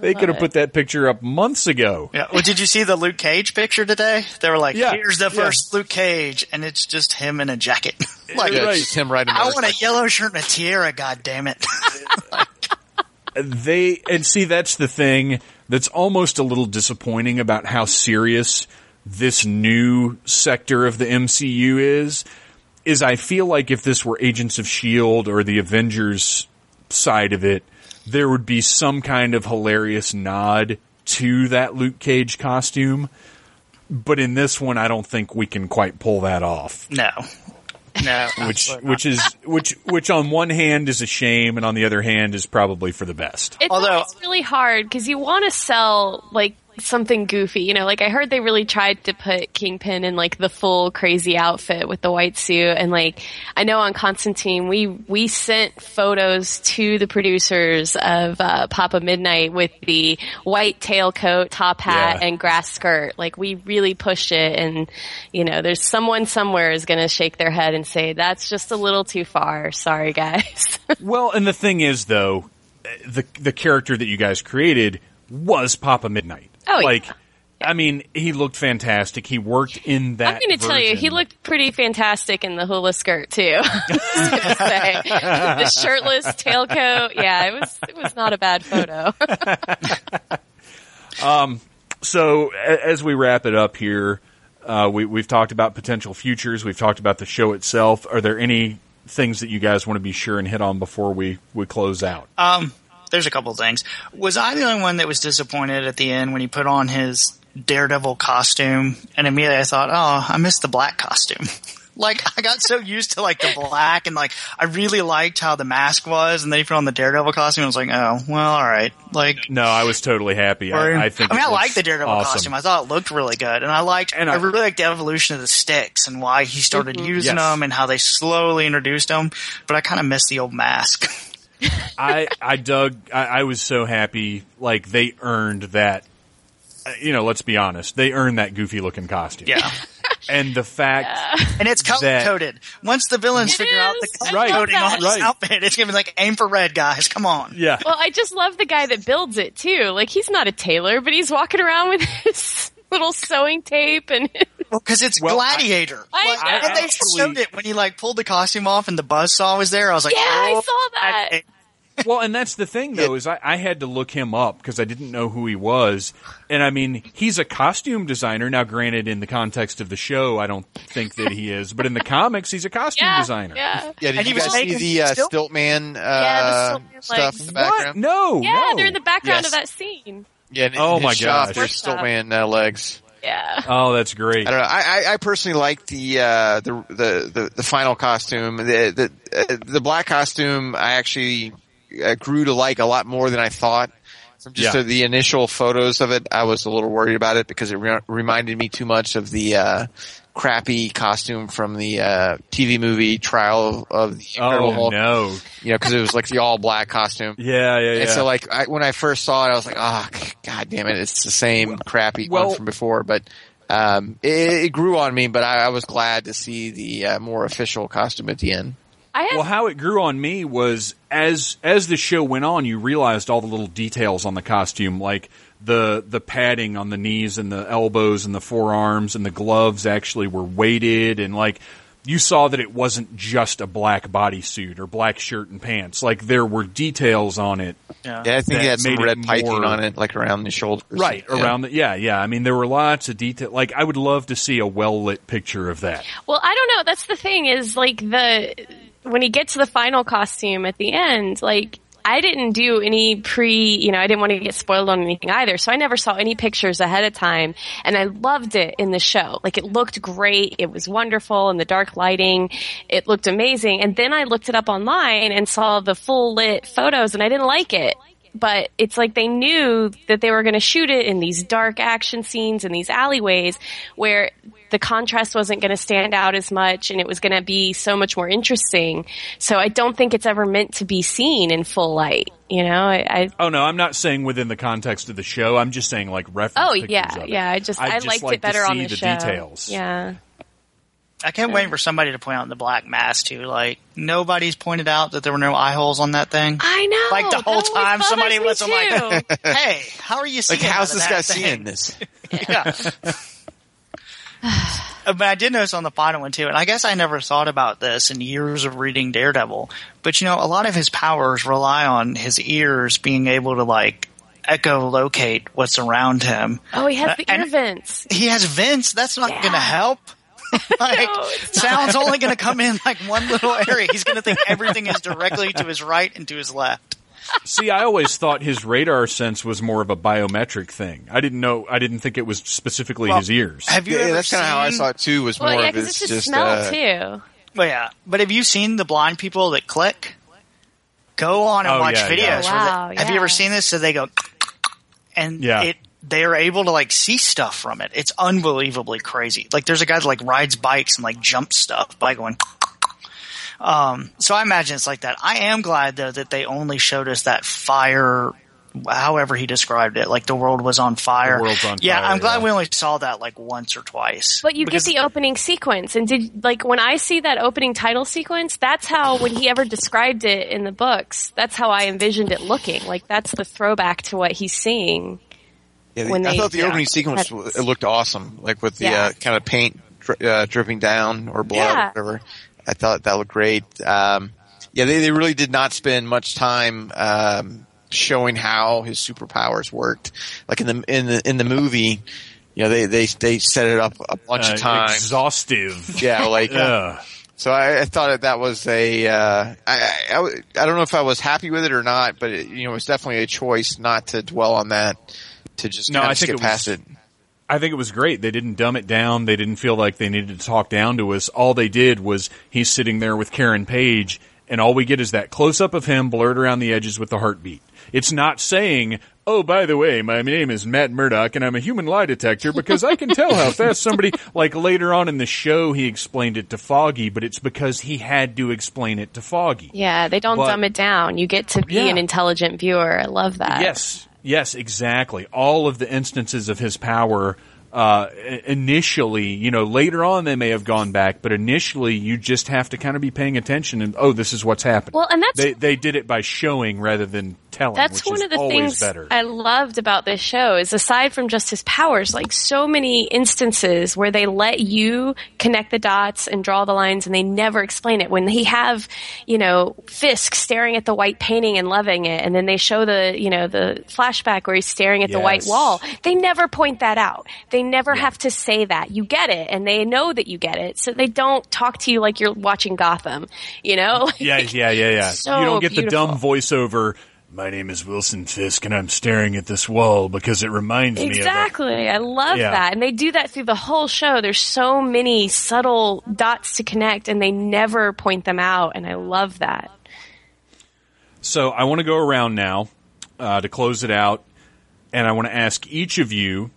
They could have put that picture up months ago. yeah. Well, did you see the Luke Cage picture today? They were like, Yeah. "Here's the Yeah. first Luke Cage," and it's just him in a jacket. like, Yeah, Right. it's just him riding. a I want a yellow shirt and a tiara. God damn it! they and see that's the thing that's almost a little disappointing about how serious this new sector of the MCU is is I feel like if this were Agents of Shield or the Avengers side of it there would be some kind of hilarious nod to that Luke Cage costume. But in this one I don't think we can quite pull that off. No, no. which which is which which on one hand is a shame and on the other hand is probably for the best It's Although- always really hard because you want to sell like something goofy, you know. Like I heard they really tried to put Kingpin in like the full crazy outfit with the white suit, and like I know on Constantine we we sent photos to the producers of uh, Papa Midnight with the white tailcoat, top hat, Yeah. and grass skirt. Like we really pushed it, and you know, there's someone somewhere is going to shake their head and say that's just a little too far. Sorry, guys. Well, and the thing is, though, the the character that you guys created was Papa Midnight. Oh, yeah. like I mean, he looked fantastic. He worked in that. I'm going to tell you, he looked pretty fantastic in the hula skirt too. I was gonna say. the shirtless tailcoat. Yeah, it was it was not a bad photo. So as we wrap it up here, uh, we, we've talked about potential futures. We've talked about the show itself. Are there any things that you guys want to be sure and hit on before we, we close out? Um, there's a couple things. Was I the only one that was disappointed at the end when he put on his Daredevil costume? And immediately I thought, oh, I missed the black costume. like I got so used to like the black and like I really liked how the mask was, and then he put on the Daredevil costume. I was like, oh, well, all right. Like, no, I was totally happy. I, I think. I mean, I liked the Daredevil awesome. costume. I thought it looked really good, and I liked. And I, I- really liked the evolution of the sticks and why he started mm-hmm. using Yes. them and how they slowly introduced them. But I kind of missed the old mask. I I dug. I, I was so happy. Like they earned that. uh, You know, let's be honest. They earned that goofy looking costume. yeah. And the fact, And it's color coded. Once the villains It figure out the is. color Right. coding on his Right. outfit, it's gonna be like aim for red, guys. Come on. yeah, well, I just love the guy that builds it too. Like he's not a tailor, but he's walking around with his little sewing tape and Well, because it's Well, Gladiator. I Like, know. and they actually- showed it when he like pulled the costume off and the buzz saw was there. I was like, Yeah, I oh, saw that. I- Well, and that's the thing though is I, I had to look him up because I didn't know who he was, and I mean he's a costume designer. Now, granted, in the context of the show, I don't think that he is, but in the comics, he's a costume yeah, designer. yeah, Yeah, did And he you was guys see the uh, still- Stiltman uh, Yeah, the Stiltman stuff legs. in the What? background? No, yeah. no. They're in the background Yes. of that scene. Yeah, in, Oh in my his shop, gosh. there's Workshop. Stiltman uh, legs. Yeah. Oh, that's great. I don't know. I, I, I personally like the, uh, the, the, the, the final costume. The, the, uh, the black costume I actually uh, grew to like a lot more than I thought. From just Yeah. uh, the initial photos of it, I was a little worried about it because it re- reminded me too much of the, uh, crappy costume from the, uh, TV movie Trial of the Incredible Oh Hulk. no. You know, cause it was like the all black costume. Yeah, yeah, yeah. And so like I, when I first saw it, I was like, oh, god damn it, it's the same crappy well- one from before. But um, it, it grew on me, but I, I was glad to see the uh, more official costume at the end. I had Well, how it grew on me was as as the show went on, you realized all the little details on the costume, like the the padding on the knees and the elbows and the forearms and the gloves actually were weighted and like you saw that it wasn't just a black bodysuit or black shirt and pants. Like there were details on it. yeah. Yeah, I think it had some red piping more- on it, like around the shoulders. Right, Yeah. around the yeah, yeah. I mean there were lots of detail like I would love to see a well lit picture of that. Well, I don't know. That's the thing is like the when he gets the final costume at the end, like I didn't do any pre, you know, I didn't want to get spoiled on anything either. So I never saw any pictures ahead of time and I loved it in the show. Like it looked great. It was wonderful and the dark lighting, it looked amazing. And then I looked it up online and saw the full lit photos and I didn't like it. But it's like they knew that they were going to shoot it in these dark action scenes in these alleyways where the contrast wasn't going to stand out as much and it was going to be so much more interesting. So I don't think it's ever meant to be seen in full light. You know, I, I Oh no, I'm not saying within the context of the show. I'm just saying like reference. oh yeah, of it. yeah. I just I'd I just liked like it better to on the, the show. details. Yeah. I can't wait for somebody to point out the black mask too. Like nobody's pointed out that there were no eye holes on that thing. I know. Like the whole time, somebody was like, hey, how are you seeing? Like, how's out of this that guy thing? seeing this? yeah. But I did notice on the final one too, and I guess I never thought about this in years of reading Daredevil. But you know, a lot of his powers rely on his ears being able to like echolocate what's around him. oh, he has the And- ear vents. He has vents. That's not Yeah. going to help. like, No, sound's only going to come in like one little area. He's going to think everything is directly to his right and to his left. See, I always thought his radar sense was more of a biometric thing. I didn't know. I didn't think it was specifically Well, his ears. Have you Yeah, ever that's kind of how I seen- saw it too. Was Well, more yeah, of because it's it's just just smell uh, too. But yeah, but have you seen the blind people that click? Go on and Oh, watch yeah, videos. yeah. where they- Wow, Have you ever seen this? So they go, and Yeah. it they are able to like see stuff from it. It's unbelievably crazy. Like there's a guy that like rides bikes and like jumps stuff by going. Um, so I imagine it's like that. I am glad though that they only showed us that fire however he described it, like the world was on fire. The world's on yeah, fire, I'm glad yeah. we only saw that like once or twice. But you get the opening sequence, and did like when I see that opening title sequence, that's how when he ever described it in the books, that's how I envisioned it looking. Like that's the throwback to what he's seeing. Yeah, the- when I they- thought the yeah. opening sequence it looked awesome, like with the Yeah. uh, kind of paint dri- uh, dripping down or blood Yeah. or whatever. I thought that looked great. Um, yeah, they, they really did not spend much time um, showing how his superpowers worked. Like in the in the in the movie, you know, they they they set it up a bunch Uh, of times. exhaustive. Yeah, like Ugh. so I, I thought that that was a, uh, I, I, I don't know if I was happy with it or not, but it, you know, it was definitely a choice not to dwell on that, to just No, I think it was- past it. I think it was great. They didn't dumb it down. They didn't feel like they needed to talk down to us. All they did was he's sitting there with Karen Page, and all we get is that close up of him blurred around the edges with the heartbeat. It's not saying, "Oh, by the way, my name is Matt Murdock, and I'm a human lie detector because I can tell how fast somebody." Like later on in the show, he explained it to Foggy, but it's because he had to explain it to Foggy. Yeah, they don't But- dumb it down. You get to be Yeah. an intelligent viewer. I love that. Yes, yes, exactly. All of the instances of his power. Uh, initially, you know, later on they may have gone back, but initially you just have to kind of be paying attention and oh, this is what's happening. Well, and that's they they did it by showing rather than telling. That's one of the things better. I loved about this show is aside from just his powers, like so many instances where they let you connect the dots and draw the lines and they never explain it. When they have, you know, Fisk staring at the white painting and loving it and then they show the, you know, the flashback where he's staring at the white wall, they never point that out. They never have to say that. You get it and they know that you get it. So they don't talk to you like you're watching Gotham, you know? yeah, yeah, yeah, yeah. So you don't get the dumb voiceover. My name is Wilson Fisk, and I'm staring at this wall because it reminds me Exactly. I love Yeah. that. And they do that through the whole show. There's so many subtle dots to connect and they never point them out. And I love that. So I want to go around now uh, to close it out, and I want to ask each of you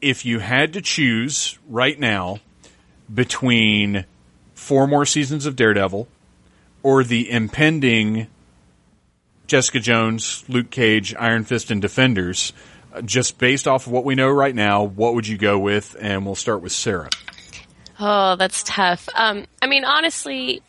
if you had to choose right now between four more seasons of Daredevil or the impending Jessica Jones, Luke Cage, Iron Fist, and Defenders. uh, Just based off of what we know right now, what would you go with? And we'll start with Sarah. Oh, that's tough. Um, I mean, honestly,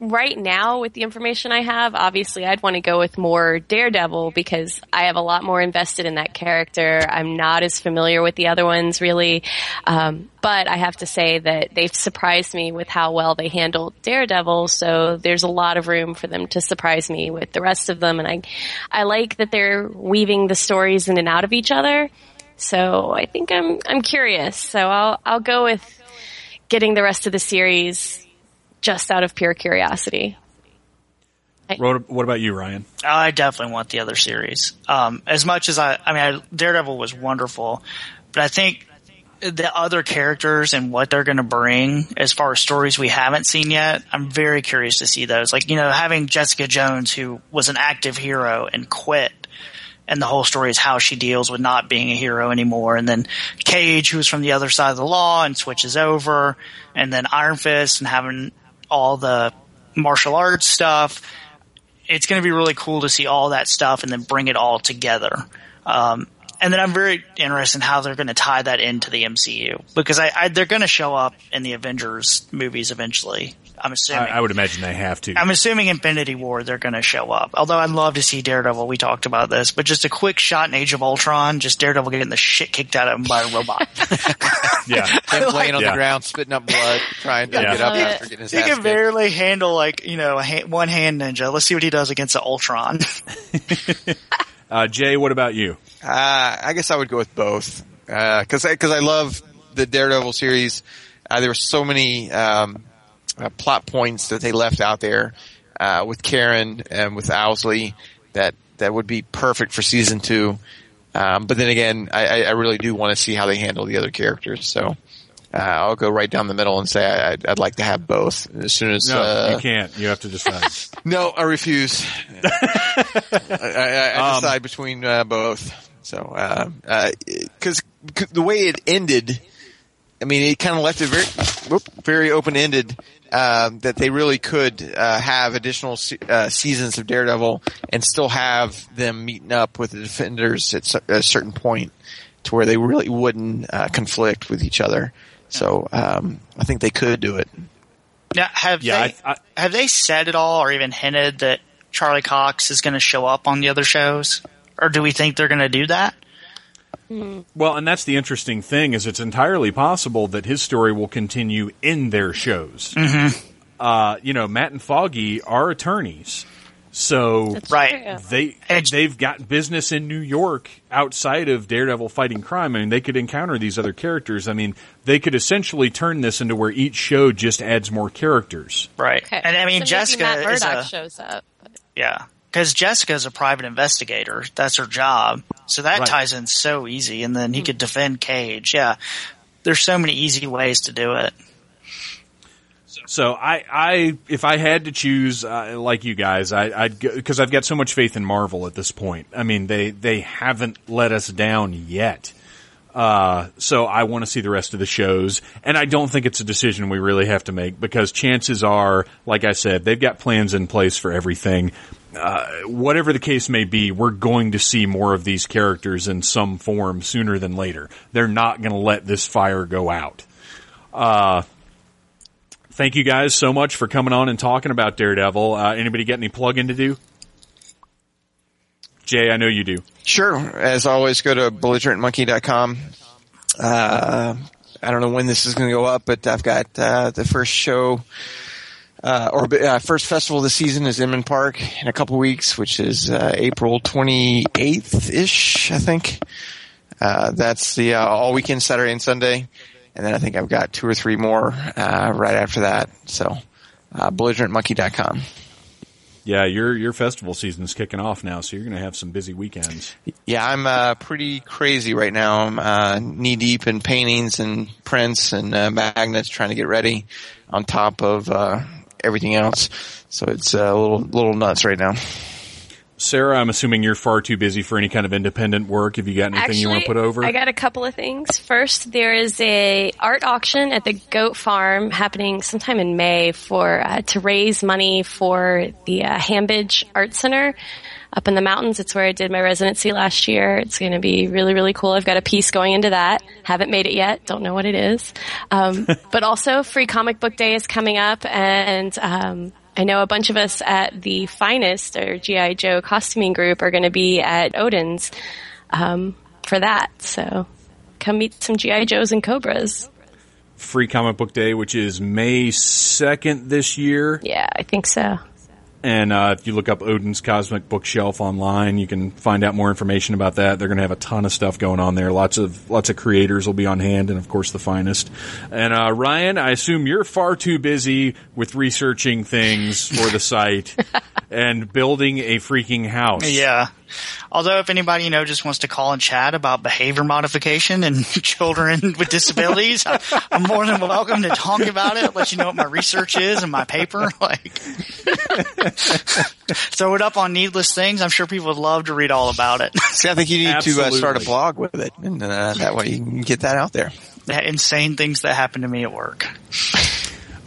right now with the information I have, obviously I'd want to go with more Daredevil because I have a lot more invested in that character. I'm not as familiar with the other ones really. Um, but I have to say that they've surprised me with how well they handled Daredevil. So there's a lot of room for them to surprise me with the rest of them. And I, I like that they're weaving the stories in and out of each other. So I think I'm, I'm curious. So I'll, I'll go with getting the rest of the series just out of pure curiosity. What what about you, Ryan? I definitely want the other series. Um, as much as I, I mean, I, Daredevil was wonderful, but I think the other characters and what they're going to bring as far as stories we haven't seen yet, I'm very curious to see those. Like, you know, having Jessica Jones, who was an active hero and quit, and the whole story is how she deals with not being a hero anymore. And then Cage, who's from the other side of the law and switches over, and then Iron Fist and having all the martial arts stuff it's going to be really cool to see all that stuff and then bring it all together. Um, and then I'm very interested in how they're going to tie that into the MCU because I, I they're going to show up in the Avengers movies eventually. I'm assuming. I would imagine they have to. I'm assuming Infinity War they're going to show up. Although I'd love to see Daredevil. We talked about this, but just a quick shot in Age of Ultron, just Daredevil getting the shit kicked out of him by a robot. yeah. Him laying on Yeah. the ground, spitting up blood, trying to Yeah. get up Love after getting his he ass can kicked. barely handle like you know a ha- one hand ninja. Let's see what he does against the Ultron. Uh, Jay, what about you? Uh, I guess I would go with both because because I love the Daredevil series. Uh, there were so many um, uh, plot points that they left out there uh, with Karen and with Owlsley that that would be perfect for season two. Um, but then again, I, I- really do want to see how they handle the other characters. So uh, I'll go right down the middle and say I, I'd, I'd like to have both as soon as. No, uh, you can't. You have to decide. No, I refuse. I, I, I Um, decide between uh, both. So, because the way it ended, I mean, it kind of left it very, whoop, very open ended. Uh, that they really could uh, have additional se- uh, seasons of Daredevil and still have them meeting up with the Defenders at s- a certain point to where they really wouldn't uh, conflict with each other. So um, I think they could do it. Now, have Yeah, they I- I- have they said at all, or even hinted that Charlie Cox is going to show up on the other shows, or do we think they're going to do that? Well, and that's the interesting thing is it's entirely possible that his story will continue in their shows. Mm-hmm. Uh, you know, Matt and Foggy are attorneys, so Right. they And- they've got business in New York outside of Daredevil fighting crime. I mean, they could encounter these other characters. I mean, they could essentially turn this into where each show just adds more characters. Right. Okay. And I mean, So maybe Jessica Matt is Murdock a shows up. yeah, because Jessica's a private investigator. That's her job. So that Right. ties in so easy, and then he could defend Cage. Yeah. There's so many easy ways to do it. So I, I, if I had to choose, uh, like you guys, I, I'd because I've got so much faith in Marvel at this point. I mean, they they haven't let us down yet. Uh, so I want to see the rest of the shows, and I don't think it's a decision we really have to make because chances are, like I said, they've got plans in place for everything. Uh, whatever the case may be, we're going to see more of these characters in some form sooner than later. They're not going to let this fire go out. Uh, thank you guys so much for coming on and talking about Daredevil. Uh, anybody got any plug-in to do? Jay, I know you do. Sure. As always, go to belligerentmonkey.com. Uh, I don't know when this is going to go up, but I've got uh, the first show uh, or uh, first festival of the season is Inman Park in a couple weeks, which is uh, April 28th ish, I think. Uh, that's the uh, all weekend Saturday and Sunday, and then I think I've got two or three more uh, right after that. So, uh, belligerentmonkey.com. Yeah, your your festival season's kicking off now, so you're going to have some busy weekends. Yeah, I'm uh, pretty crazy right now. I'm uh, knee deep in paintings and prints and uh, magnets, trying to get ready on top of uh, everything else. So it's uh, a little little nuts right now. Sarah, I'm assuming you're far too busy for any kind of independent work. Have you got anything you want to put over? I got a couple of things. First, there is a art auction at the Goat Farm happening sometime in May for uh, to raise money for the uh, Hambidge Art Center up in the mountains. It's where I did my residency last year. It's going to be really, really cool. I've got a piece going into that. Haven't made it yet. Don't know what it is. Um, but also, Free Comic Book Day is coming up, and um, I know a bunch of us at the Finest or GI Joe costuming group are going to be at Odin's um, for that. So come meet some GI Joes and Cobras. Free Comic Book Day, which is May 2nd this year. Yeah, I think so. And uh, if you look up Odin's Cosmic Bookshelf online, you can find out more information about that. They're going to have a ton of stuff going on there. Lots of lots of creators will be on hand, and of course the finest. And uh, Ryan, I assume you're far too busy with researching things for the site and building a freaking house. Yeah. Although, if anybody you know just wants to call and chat about behavior modification and children with disabilities, I, I'm more than welcome to talk about it. Let you know what my research is and my paper. Like, throw it up on Needless Things. I'm sure people would love to read all about it. See, I think you need to uh, start a blog with it, and uh, that way you can get that out there. the insane things that happen to me at work.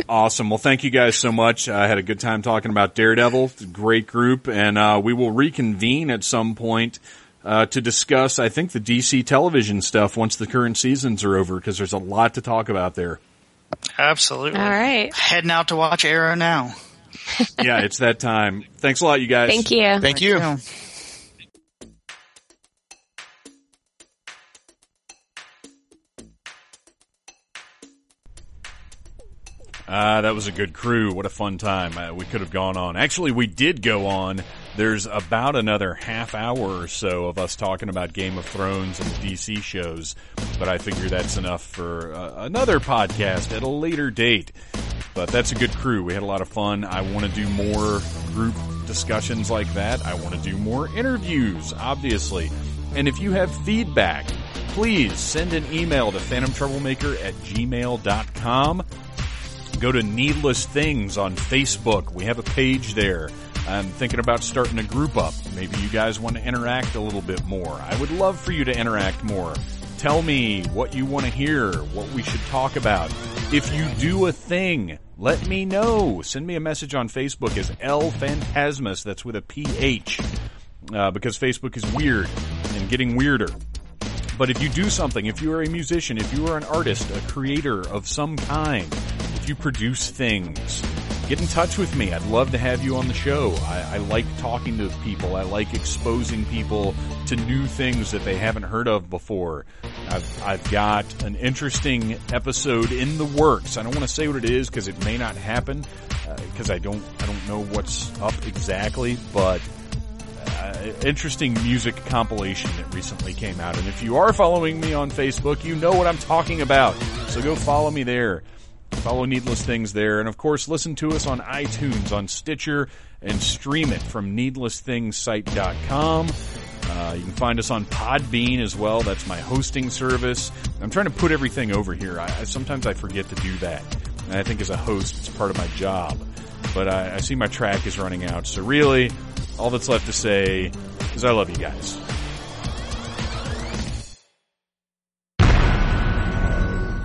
Awesome. Well, thank you guys so much. I had a good time talking about Daredevil. Great group, and uh, we will reconvene at some point uh, to discuss, I think, the DC television stuff once the current seasons are over, because there's a lot to talk about there. Absolutely. All right. Heading out to watch Arrow now. yeah, it's that time. Thanks a lot, you guys. Thank you. Thank you. Yeah. Uh, that was a good crew. What a fun time. Uh, we could have gone on. Actually, we did go on. There's about another half hour or so of us talking about Game of Thrones and DC shows, but I figure that's enough for uh, another podcast at a later date. But that's a good crew. We had a lot of fun. I want to do more group discussions like that. I want to do more interviews, obviously. And if you have feedback, please send an email to phantomtroublemaker at gmail.com go to Needless Things on Facebook. We have a page there. I'm thinking about starting a group up. Maybe you guys want to interact a little bit more. I would love for you to interact more. Tell me what you want to hear, what we should talk about. If you do a thing, let me know. Send me a message on Facebook as L Phantasmus. That's with a PH. Uh, because Facebook is weird and getting weirder. But if you do something, if you are a musician, if you are an artist, a creator of some kind, if you produce things, get in touch with me. I'd love to have you on the show. I, I, like talking to people. I like exposing people to new things that they haven't heard of before. I've, I've got an interesting episode in the works. I don't want to say what it is because it may not happen because uh, I don't I don't know what's up exactly, but uh, interesting music compilation that recently came out. And if you are following me on Facebook, you know what I'm talking about. So go follow me there. Follow Needless Things there. And of course, listen to us on iTunes, on Stitcher, and stream it from needlessthingssite.com. Uh, you can find us on Podbean as well. That's my hosting service. I'm trying to put everything over here. I, I sometimes I forget to do that. And I think as a host, it's part of my job. But I, I see my track is running out. So really, all that's left to say is I love you guys.